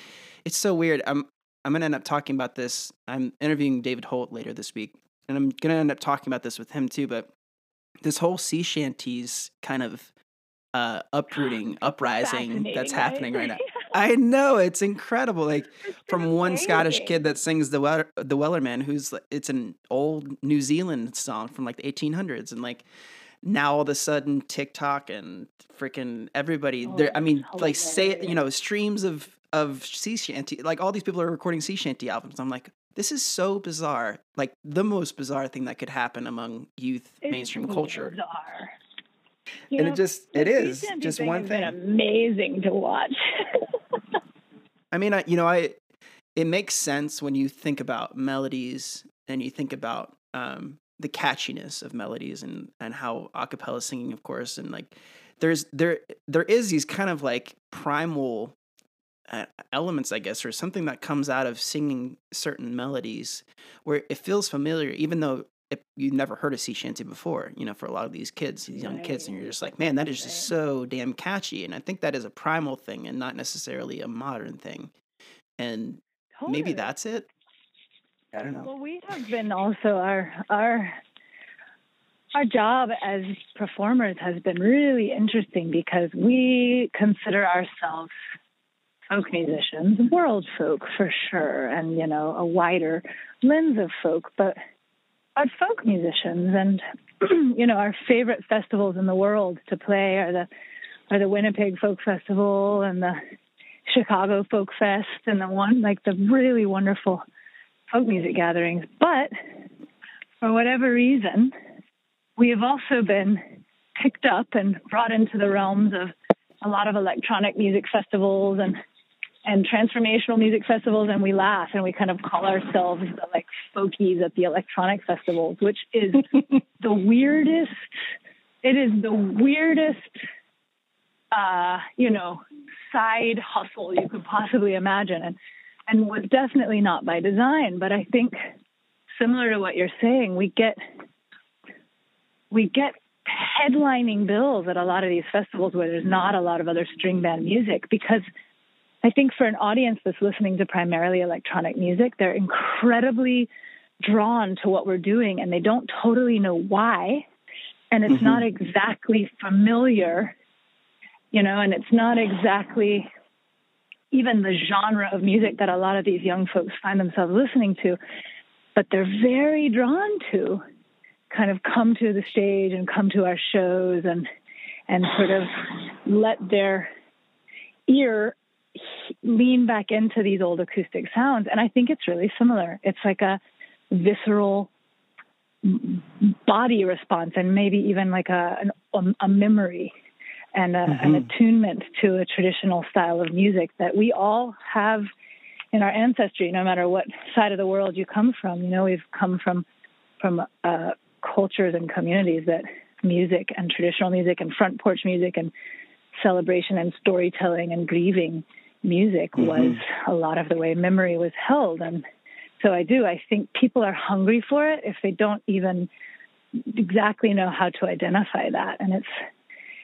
it's so weird. I'm I'm gonna end up talking about this. I'm interviewing David Holt later this week, and I'm gonna end up talking about this with him too. But this whole sea shanties kind of uh, uprooting, uprising that's happening right now. right? I know it's incredible. Like from one Scottish kid that sings the Weller, the Wellerman, who's like- it's an old New Zealand song from like the 1800s, and like now all of a sudden TikTok and freaking everybody. Oh, there, I mean, it's like say you know streams of of sea shanty. Like all these people are recording sea shanty albums. I'm like, this is so bizarre. Like the most bizarre thing that could happen among youth It's mainstream culture. bizarre. You And it just it is just one thing. amazing to watch. I mean, I, you know, I it makes sense when you think about melodies and you think about um, the catchiness of melodies and and how a cappella singing, of course, and like there's there there is these kind of like primal uh, elements, I guess, or something that comes out of singing certain melodies where it feels familiar, even though. If you've never heard a sea shanty before, you know, for a lot of these kids, these young kids, and you're just like, man, that is just so damn catchy. And I think that is a primal thing and not necessarily a modern thing. And maybe that's it. I don't know. Well, we have been also our our our job as performers has been really interesting because we consider ourselves folk musicians, world folk for sure, and you know a wider lens of folk, but our folk musicians, and you know our favorite festivals in the world to play are the are the Winnipeg Folk Festival and the Chicago Folk Fest and the one like the really wonderful folk music gatherings. But for whatever reason, we have also been picked up and brought into the realms of a lot of electronic music festivals and and transformational music festivals and we laugh and we kind of call ourselves the like folkies at the electronic festivals which is the weirdest it is the weirdest uh you know side hustle you could possibly imagine and and was definitely not by design but i think similar to what you're saying we get we get headlining bills at a lot of these festivals where there's not a lot of other string band music because I think for an audience that's listening to primarily electronic music, they're incredibly drawn to what we're doing and they don't totally know why. And it's mm-hmm. not exactly familiar, you know, and it's not exactly even the genre of music that a lot of these young folks find themselves listening to, but they're very drawn to kind of come to the stage and come to our shows and and sort of let their ear lean back into these old acoustic sounds. And I think it's really similar. It's like a visceral body response and maybe even like a, an, a memory and a, mm-hmm. an attunement to a traditional style of music that we all have in our ancestry, no matter what side of the world you come from. You know, we've come from from uh, cultures and communities that music and traditional music and front porch music and celebration and storytelling and grieving music mm-hmm. was a lot of the way memory was held. And so I do. I think people are hungry for it if they don't even exactly know how to identify that. And it's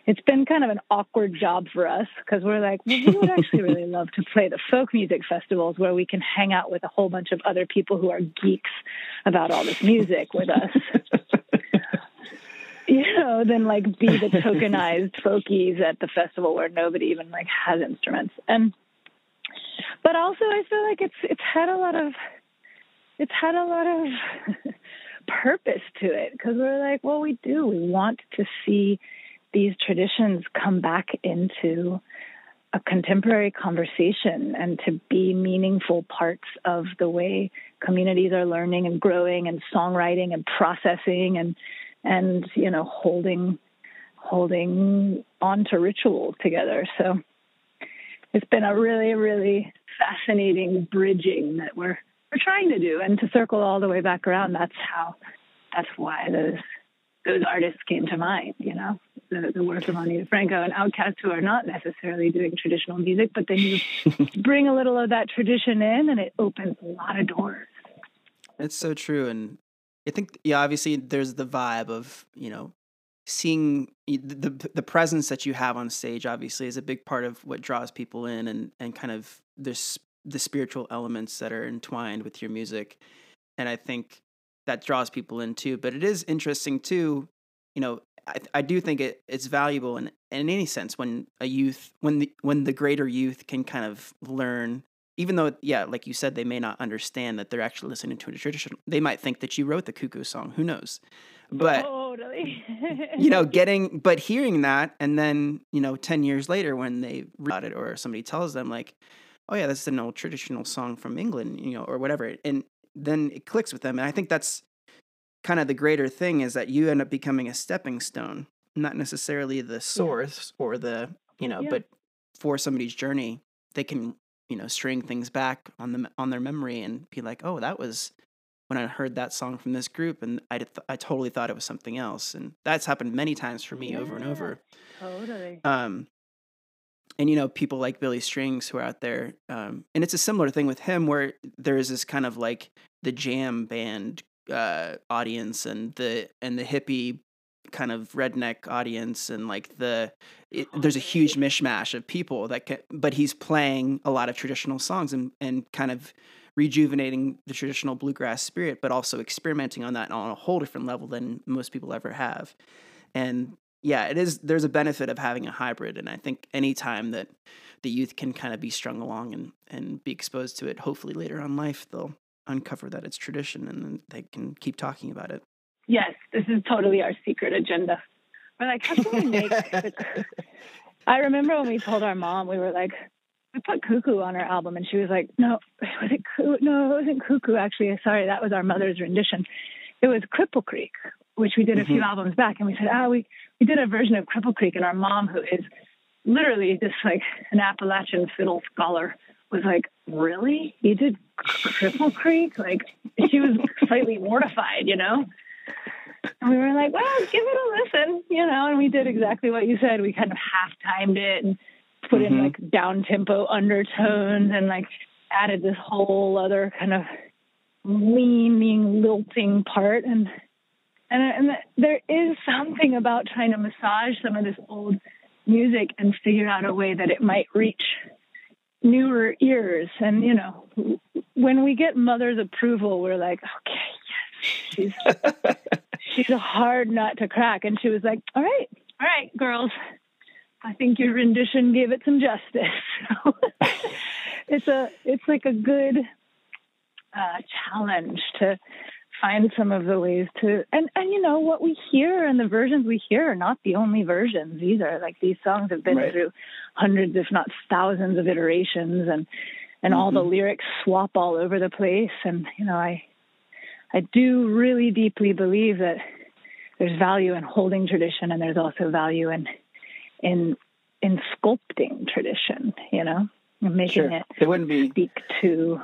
it's been kind of an awkward job for us because we're like, well, we would actually really love to play the folk music festivals where we can hang out with a whole bunch of other people who are geeks about all this music with us. you know, than like be the tokenized folkies at the festival where nobody even like has instruments. And but also I feel like it's it's had a lot of it's had a lot of purpose to it because we're like, well, we do. We want to see these traditions come back into a contemporary conversation and to be meaningful parts of the way communities are learning and growing and songwriting and processing and and you know holding holding on to rituals together so it's been a really really fascinating bridging that we're we're trying to do and to circle all the way back around that's how that's why those those artists came to mind you know the, the work of Ani DiFranco and OutKast who are not necessarily doing traditional music, but then you bring a little of that tradition in and it opens a lot of doors. It's so true. And I think, yeah, obviously there's the vibe of, you know, seeing the, the, presence that you have on stage obviously is a big part of what draws people in and, and kind of this the spiritual elements that are entwined with your music. And I think that draws people in too. But it is interesting too, you know, I, I do think it, it's valuable in, in any sense when a youth when the when the greater youth can kind of learn even though yeah like you said they may not understand that they're actually listening to a traditional they might think that you wrote the cuckoo song who knows but totally. you know getting but hearing that and then you know 10 years later when they read it or somebody tells them like oh yeah this is an old traditional song from england you know or whatever and then it clicks with them and i think that's kind of the greater thing is that you end up becoming a stepping stone, not necessarily the source yeah. or the, you know, yeah. but for somebody's journey, they can, you know, string things back on them on their memory and be like, "Oh, that was when I heard that song from this group and I th- I totally thought it was something else." And that's happened many times for me yeah. over and over. Totally. Um and you know people like Billy Strings who are out there, um, and it's a similar thing with him where there is this kind of like the jam band uh, audience and the and the hippie kind of redneck audience and like the it, there's a huge mishmash of people that can but he's playing a lot of traditional songs and and kind of rejuvenating the traditional bluegrass spirit but also experimenting on that on a whole different level than most people ever have and yeah it is there's a benefit of having a hybrid and i think anytime that the youth can kind of be strung along and and be exposed to it hopefully later on life they'll uncover that it's tradition and then they can keep talking about it. Yes, this is totally our secret agenda. We're like, how can we make. I remember when we told our mom, we were like, we put Cuckoo on our album, and she was like, no, was it Cuckoo? No, it wasn't Cuckoo, actually. Sorry, that was our mother's rendition. It was Cripple Creek, which we did a mm-hmm. few albums back. And we said, ah, oh, we, we did a version of Cripple Creek. And our mom, who is literally just like an Appalachian fiddle scholar was like, "Really? You did Cripple Creek?" Like she was slightly mortified, you know. And we were like, "Well, give it a listen," you know. And we did exactly what you said. We kind of half timed it and put in Mhm. like down tempo undertones and like added this whole other kind of leaning, lilting part and. And, and there is something about trying to massage some of this old music and figure out a way that it might reach newer ears. And, you know, when we get mother's approval, we're like, okay, yes, she's, she's a hard nut to crack. And she was like, all right, all right, girls, I think your rendition gave it some justice. It's a, it's like a good uh, challenge to find some of the ways to and and you know what we hear and the versions we hear are not the only versions either like these songs have been Right. through hundreds if not thousands of iterations and and all the Mhm. lyrics swap all over the place and you know i i do really deeply believe that there's value in holding tradition and there's also value in in in sculpting tradition you know making Sure. it It wouldn't be speak to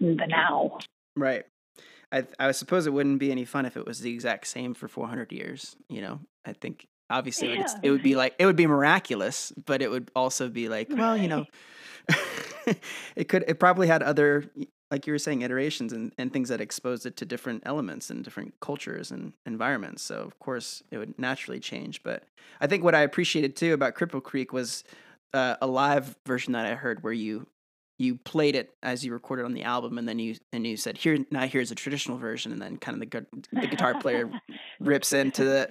the now right. I I suppose it wouldn't be any fun if it was the exact same for 400 years. You know, I think obviously it, would, Yeah. it would be like it would be miraculous, but it would also be like, well, you know, it could it probably had other like you were saying iterations and, and things that exposed it to different elements and different cultures and environments. So of course it would naturally change. But i think what i appreciated too about cripple creek was uh, a live version that i heard where you you played it as you recorded on the album and then you and you said here now here's a traditional version. And then kind of the gu- the guitar player rips into the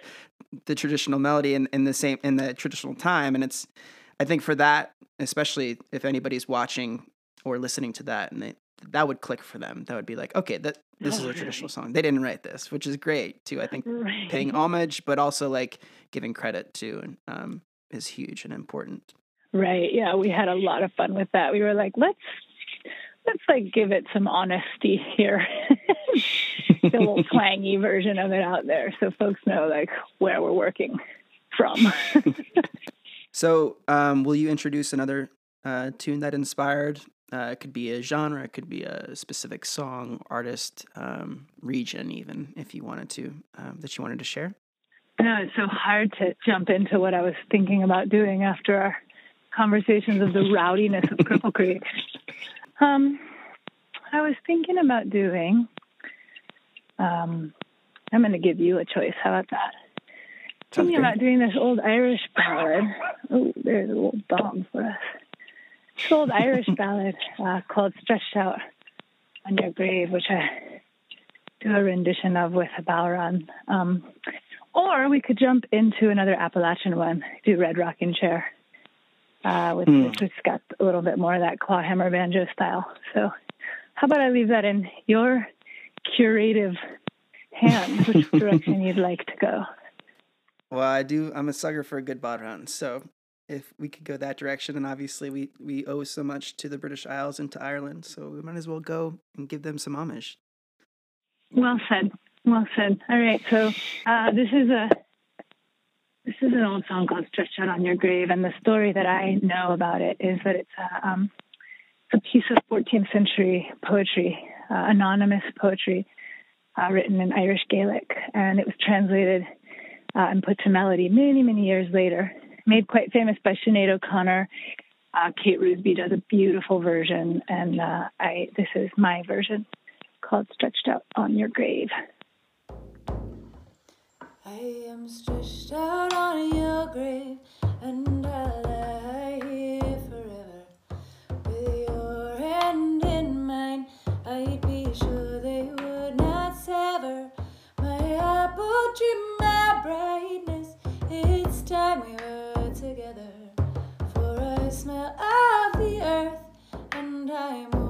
the traditional melody in, in the same in the traditional time. And it's i think for that especially if anybody's watching or listening to that and they that would click for them that would be like okay that this is a traditional song they didn't write this which is great too i think Right. paying homage but also like giving credit to um is huge and important Right. Yeah, we had a lot of fun with that. We were like, let's let's like give it some honesty here. the little twangy version of it out there so folks know like where we're working from. So, um, will you introduce another uh, tune that inspired? Uh, it could be a genre, it could be a specific song, artist, um, region, even if you wanted to, um, that you wanted to share. no, it's so hard to jump into what I was thinking about doing after our conversations of the rowdiness of Cripple Creek. Um, I was thinking about doing. Um, I'm going to give you a choice. How about that? Sounds Thinking good. about doing this old Irish ballad. Oh, there's a little bomb for us. This old Irish ballad uh, called "Stretched Out on Your Grave," which I do a rendition of with a bodhrán. Um, or we could jump into another Appalachian one, do "Red Rocking Chair," uh, which has got a little bit more of that clawhammer banjo style. So, how about I leave that in your curative hands, which direction you'd like to go? Well, I do. I'm a sucker for a good bod run. So, if we could go that direction, and obviously we we owe so much to the British Isles and to Ireland, so we might as well go and give them some homage. Well said. Well said. All right. So uh, this is a this is an old song called "Stretch Out on Your Grave," and the story that I know about it is that it's a um, a piece of 14th century poetry, uh, anonymous poetry, uh, written in Irish Gaelic, and it was translated uh, and put to melody many many years later. Made quite famous by Sinead O'Connor. Uh, Kate Rusby does a beautiful version, and uh, I this is my version called Stretched Out on Your Grave. I am stretched out on your grave, and I lie here forever. With your hand in mine, I'd be sure they would not sever my apple tree, my brightness. It's time we were together, for I smell of the earth, and I'm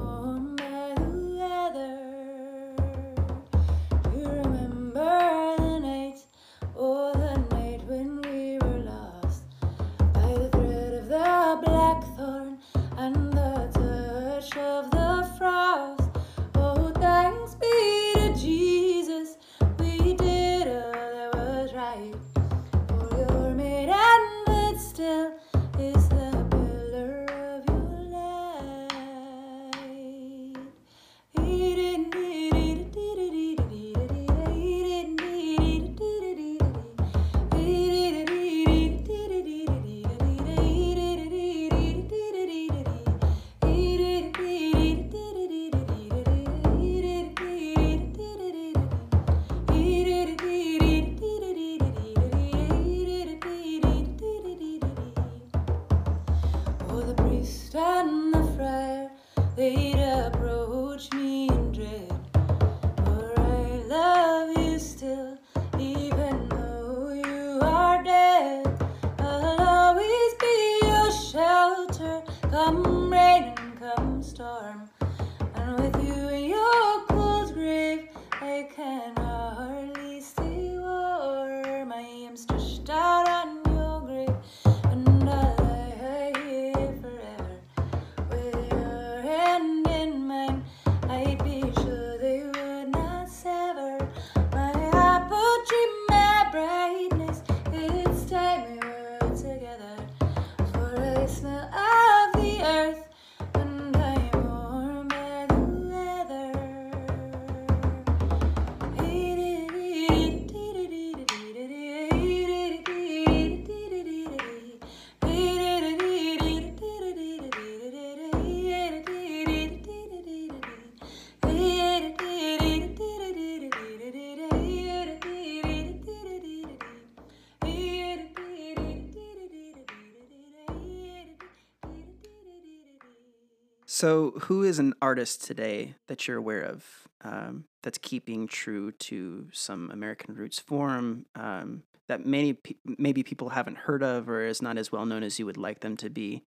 So, who is an artist today that you're aware of um, that's keeping true to some American roots form um, that many pe- maybe people haven't heard of or is not as well known as you would like them to be?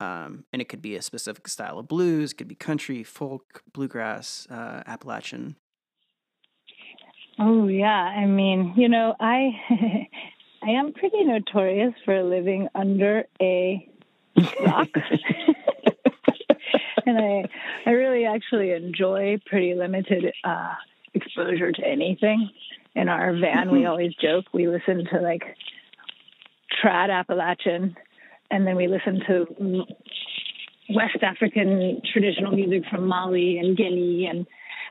Um, and it could be a specific style of blues, it could be country, folk, bluegrass, uh, Appalachian. Oh yeah, I mean, you know, I I am pretty notorious for living under a rock. and I I really actually enjoy pretty limited uh exposure to anything. In our van we always joke we listen to like trad Appalachian and then we listen to West African traditional music from Mali and Guinea and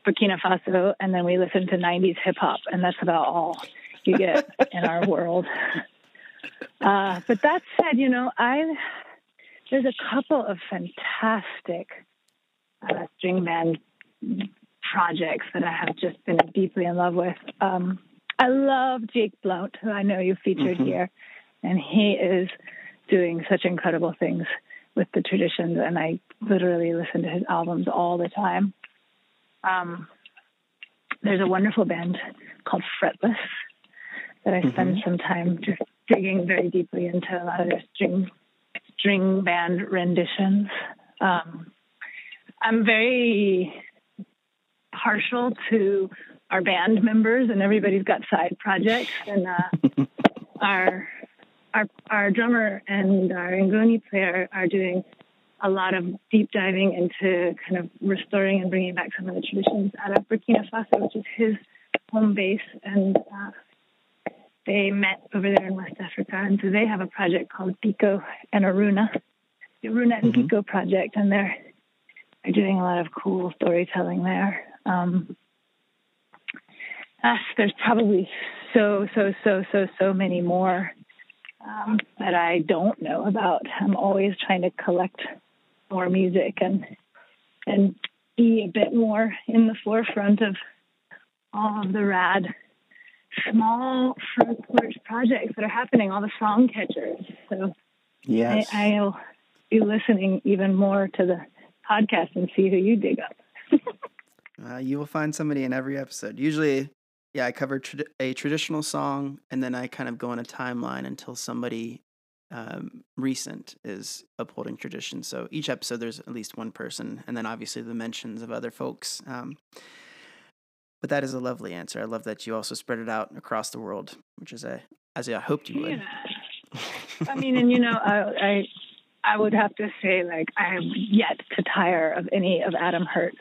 Burkina Faso, and then we listen to 90s hip hop, and that's about all you get in our world. Uh, but that said, you know, I there's a couple of fantastic uh, string band projects that I have just been deeply in love with. Um, I love Jake Blount, who I know you featured Mhm. here, and he is doing such incredible things with the traditions, and I literally listen to his albums all the time. Um, there's a wonderful band called Fretless that I spend some time just digging very deeply into a lot of their string string band renditions. Um, I'm very partial to our band members, and everybody's got side projects, and uh, our our our drummer and our ngoni player are doing a lot of deep diving into kind of restoring and bringing back some of the traditions out of Burkina Faso, which is his home base, and uh, they met over there in West Africa, and so they have a project called Biko and Aruna, the Aruna and Mhm. Biko project, and they're they're doing a lot of cool storytelling there. Um, gosh, there's probably so so so so so many more um, that I don't know about. I'm always trying to collect more music and and be a bit more in the forefront of all of the rad small front porch projects that are happening, all the song catchers. So Yes. I, I'll be listening even more to the podcast and see who you dig up. Uh, you will find somebody in every episode. Usually, yeah, I cover trad- a traditional song, and then I kind of go on a timeline until somebody um, recent is upholding tradition. So each episode, there's at least one person, and then obviously the mentions of other folks. Um, but that is a lovely answer. I love that you also spread it out across the world, which is a as I hoped you would. Yeah. I mean, and you know, I, I I would have to say, like, I am yet to tire of any of Adam Hurt's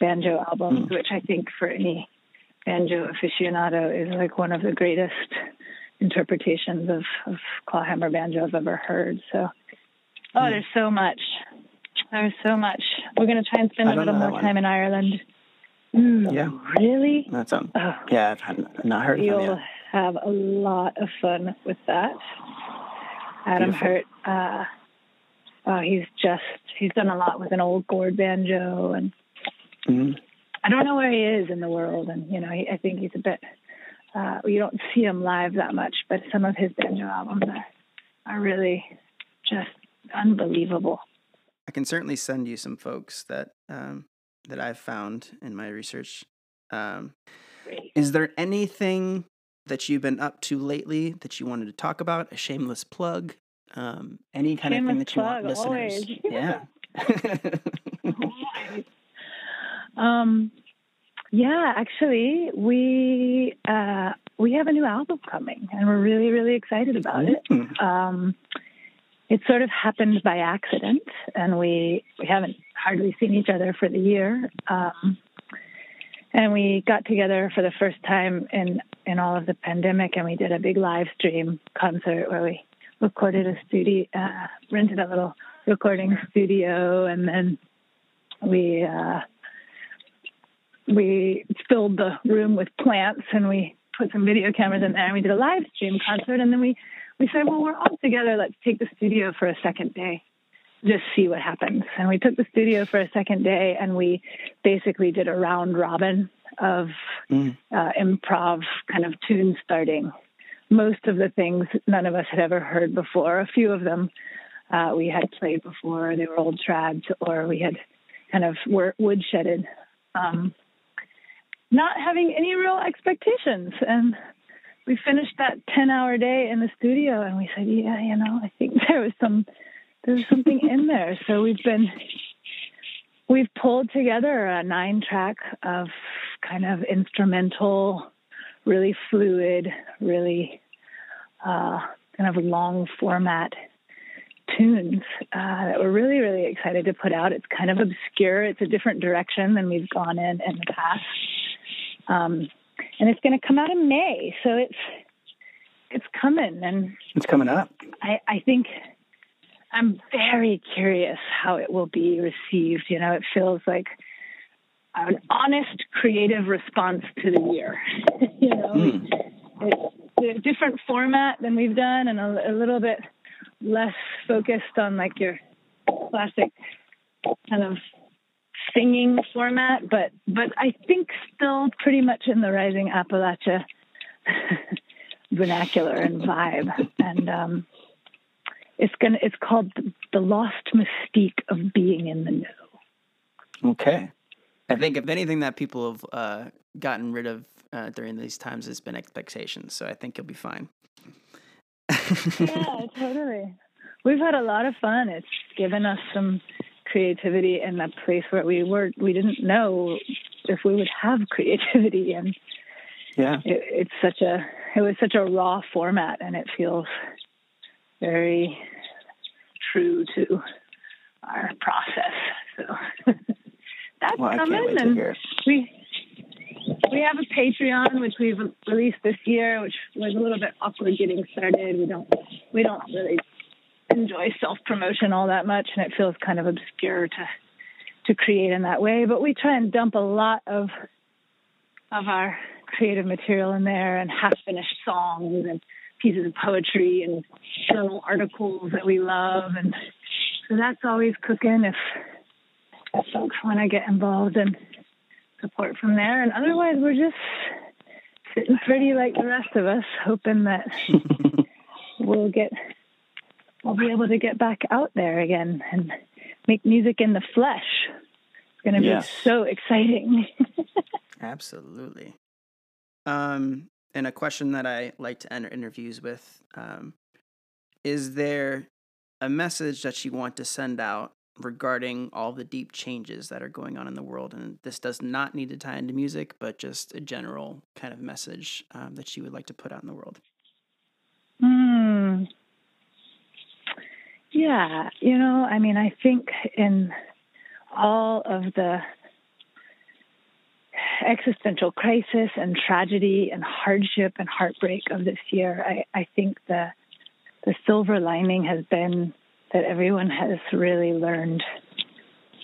banjo albums, which I think for any banjo aficionado is like one of the greatest interpretations of, of clawhammer banjo I've ever heard. So, oh, Mm. there's so much. There's so much. We're gonna try and spend a little more one. time in Ireland. Mm, Yeah. Really? That's um, Oh, yeah, I've had, not heard of them You'll yet. have a lot of fun with that. Adam Beautiful. Hurt, uh, oh, he's just, he's done a lot with an old gourd banjo. And Mhm. I don't know where he is in the world. And, you know, he, I think he's a bit, uh, you don't see him live that much, but some of his banjo albums are, are really just unbelievable. I can certainly send you some folks that um, that I've found in my research. Um, is there anything that you've been up to lately that you wanted to talk about? A shameless plug? Um, any kind of thing that you want listeners? always. Yeah. Um, Yeah, actually, we uh, we have a new album coming, and we're really really excited about it. Mm. Um, it sort of happened by accident, and we we haven't hardly seen each other for the year. Um, and we got together for the first time in in all of the pandemic, and we did a big live stream concert where we recorded a studio, uh, rented a little recording studio, and then we uh, we filled the room with plants, and we put some video cameras in there, and we did a live stream concert, and then we we said, well, we're all together. Let's take the studio for a second day, just see what happens. And we took the studio for a second day, and we basically did a round robin of Mm. uh, improv kind of tune starting. Most of the things none of us had ever heard before. A few of them uh, we had played before. They were old trads, or we had kind of were woodshedded, um, not having any real expectations. And we finished that ten-hour day in the studio, and we said, "Yeah, you know, I think there was some there was something in there." So we've been we've pulled together a nine track of kind of instrumental, really fluid, really uh, kind of long format tunes uh, that we're really, really excited to put out. It's kind of obscure. It's a different direction than we've gone in in the past. Um, and it's going to come out in May. So it's, it's coming. And It's coming up. I, I think I'm very curious how it will be received. You know, it feels like an honest, creative response to the year. you know, Mm. it's a different format than we've done, and a, a little bit less focused on like your classic kind of singing format, but but I think still pretty much in the rising Appalachia vernacular and vibe. And um, it's gonna it's called the, the lost mystique of being in the know. Okay. I think if anything that people have uh, gotten rid of uh, during these times has been expectations. So I think you'll be fine. yeah, totally. We've had a lot of fun. It's given us some creativity in a place where we were we didn't know if we would have creativity and yeah. it, it's such a it was such a raw format and it feels very true to our process. So that's Well, coming and we we have a Patreon which we've released this year, which was a little bit awkward getting started. We don't we don't really enjoy self promotion all that much, and it feels kind of obscure to to create in that way. But we try and dump a lot of of our creative material in there, and half finished songs and pieces of poetry and journal articles that we love, and so that's always cooking if, if folks want to get involved and support from there. And otherwise, we're just sitting pretty like the rest of us, hoping that we'll get we'll be able to get back out there again and make music in the flesh. It's going to Yes. be so exciting. Absolutely. Um, and a question that I like to enter interviews with um, is there a message that you want to send out regarding all the deep changes that are going on in the world? And this does not need to tie into music, but just a general kind of message um, that you would like to put out in the world. Hmm. Yeah, you know, I mean, I think in all of the existential crisis and tragedy and hardship and heartbreak of this year, I, I think the the silver lining has been that everyone has really learned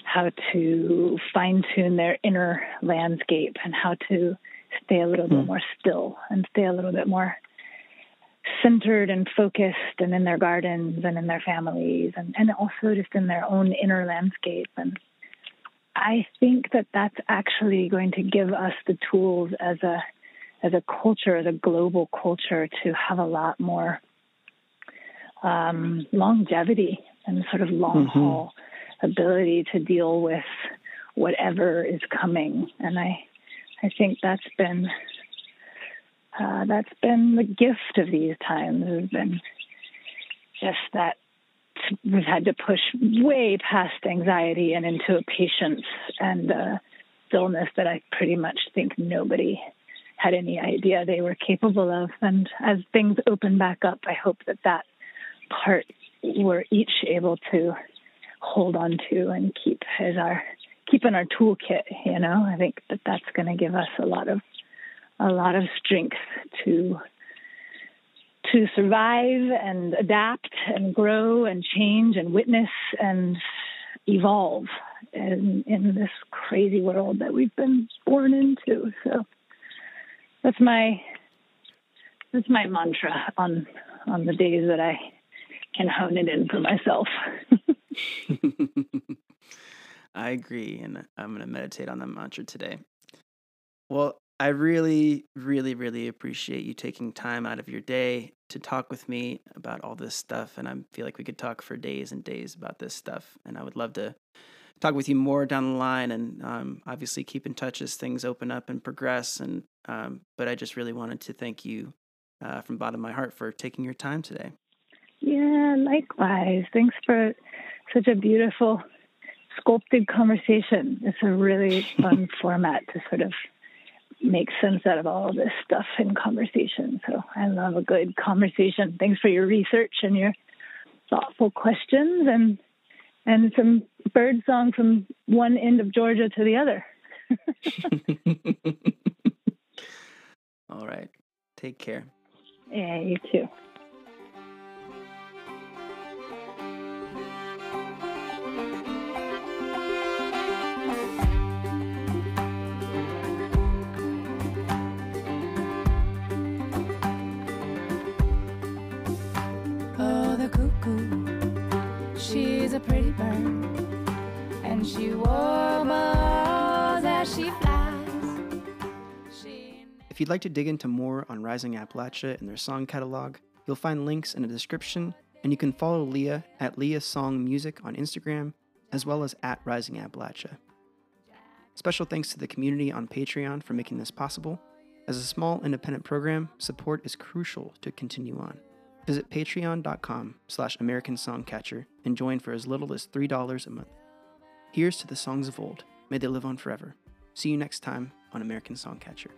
how to fine tune their inner landscape and how to stay a little bit Hmm. more still and stay a little bit more centered and focused and in their gardens and in their families and, and also just in their own inner landscape. And I think that that's actually going to give us the tools as a as a culture, as a global culture, to have a lot more um, longevity and sort of long haul ability to deal with whatever is coming. And I I think that's been uh, that's been the gift of these times has been just that we've had to push way past anxiety and into a patience and uh, stillness that I pretty much think nobody had any idea they were capable of. And as things open back up, I hope that that part we're each able to hold on to and keep as our keep in our toolkit. You know, I think that that's going to give us a lot of a lot of strength to to survive and adapt and grow and change and witness and evolve in, in this crazy world that we've been born into. So that's my that's my mantra on on the days that I can hone it in for myself. I agree, and I'm going to meditate on that mantra today. Well, I really, really, really appreciate you taking time out of your day to talk with me about all this stuff. And I feel like we could talk for days and days about this stuff. And I would love to talk with you more down the line and um, obviously keep in touch as things open up and progress. And um, but I just really wanted to thank you uh, from bottom of my heart for taking your time today. Yeah, likewise. Thanks for such a beautiful sculpted conversation. It's a really fun format to sort of make sense out of all of this stuff in conversation. So I love a good conversation. Thanks for your research and your thoughtful questions and and some bird song from one end of Georgia to the other. all right. Take care. Yeah, you too. A pretty bird, and she warbles as she flies. She... If you'd like to dig into more on Rising Appalachia and their song catalog, you'll find links in the description, and you can follow Leah at Leah Song Music on Instagram, as well as at Rising Appalachia. Special thanks to the community on Patreon for making this possible. As a small independent program, support is crucial to continue on. Visit patreon.com slash American Songcatcher and join for as little as $3 a month. Here's to the songs of old. May they live on forever. See you next time on American Songcatcher.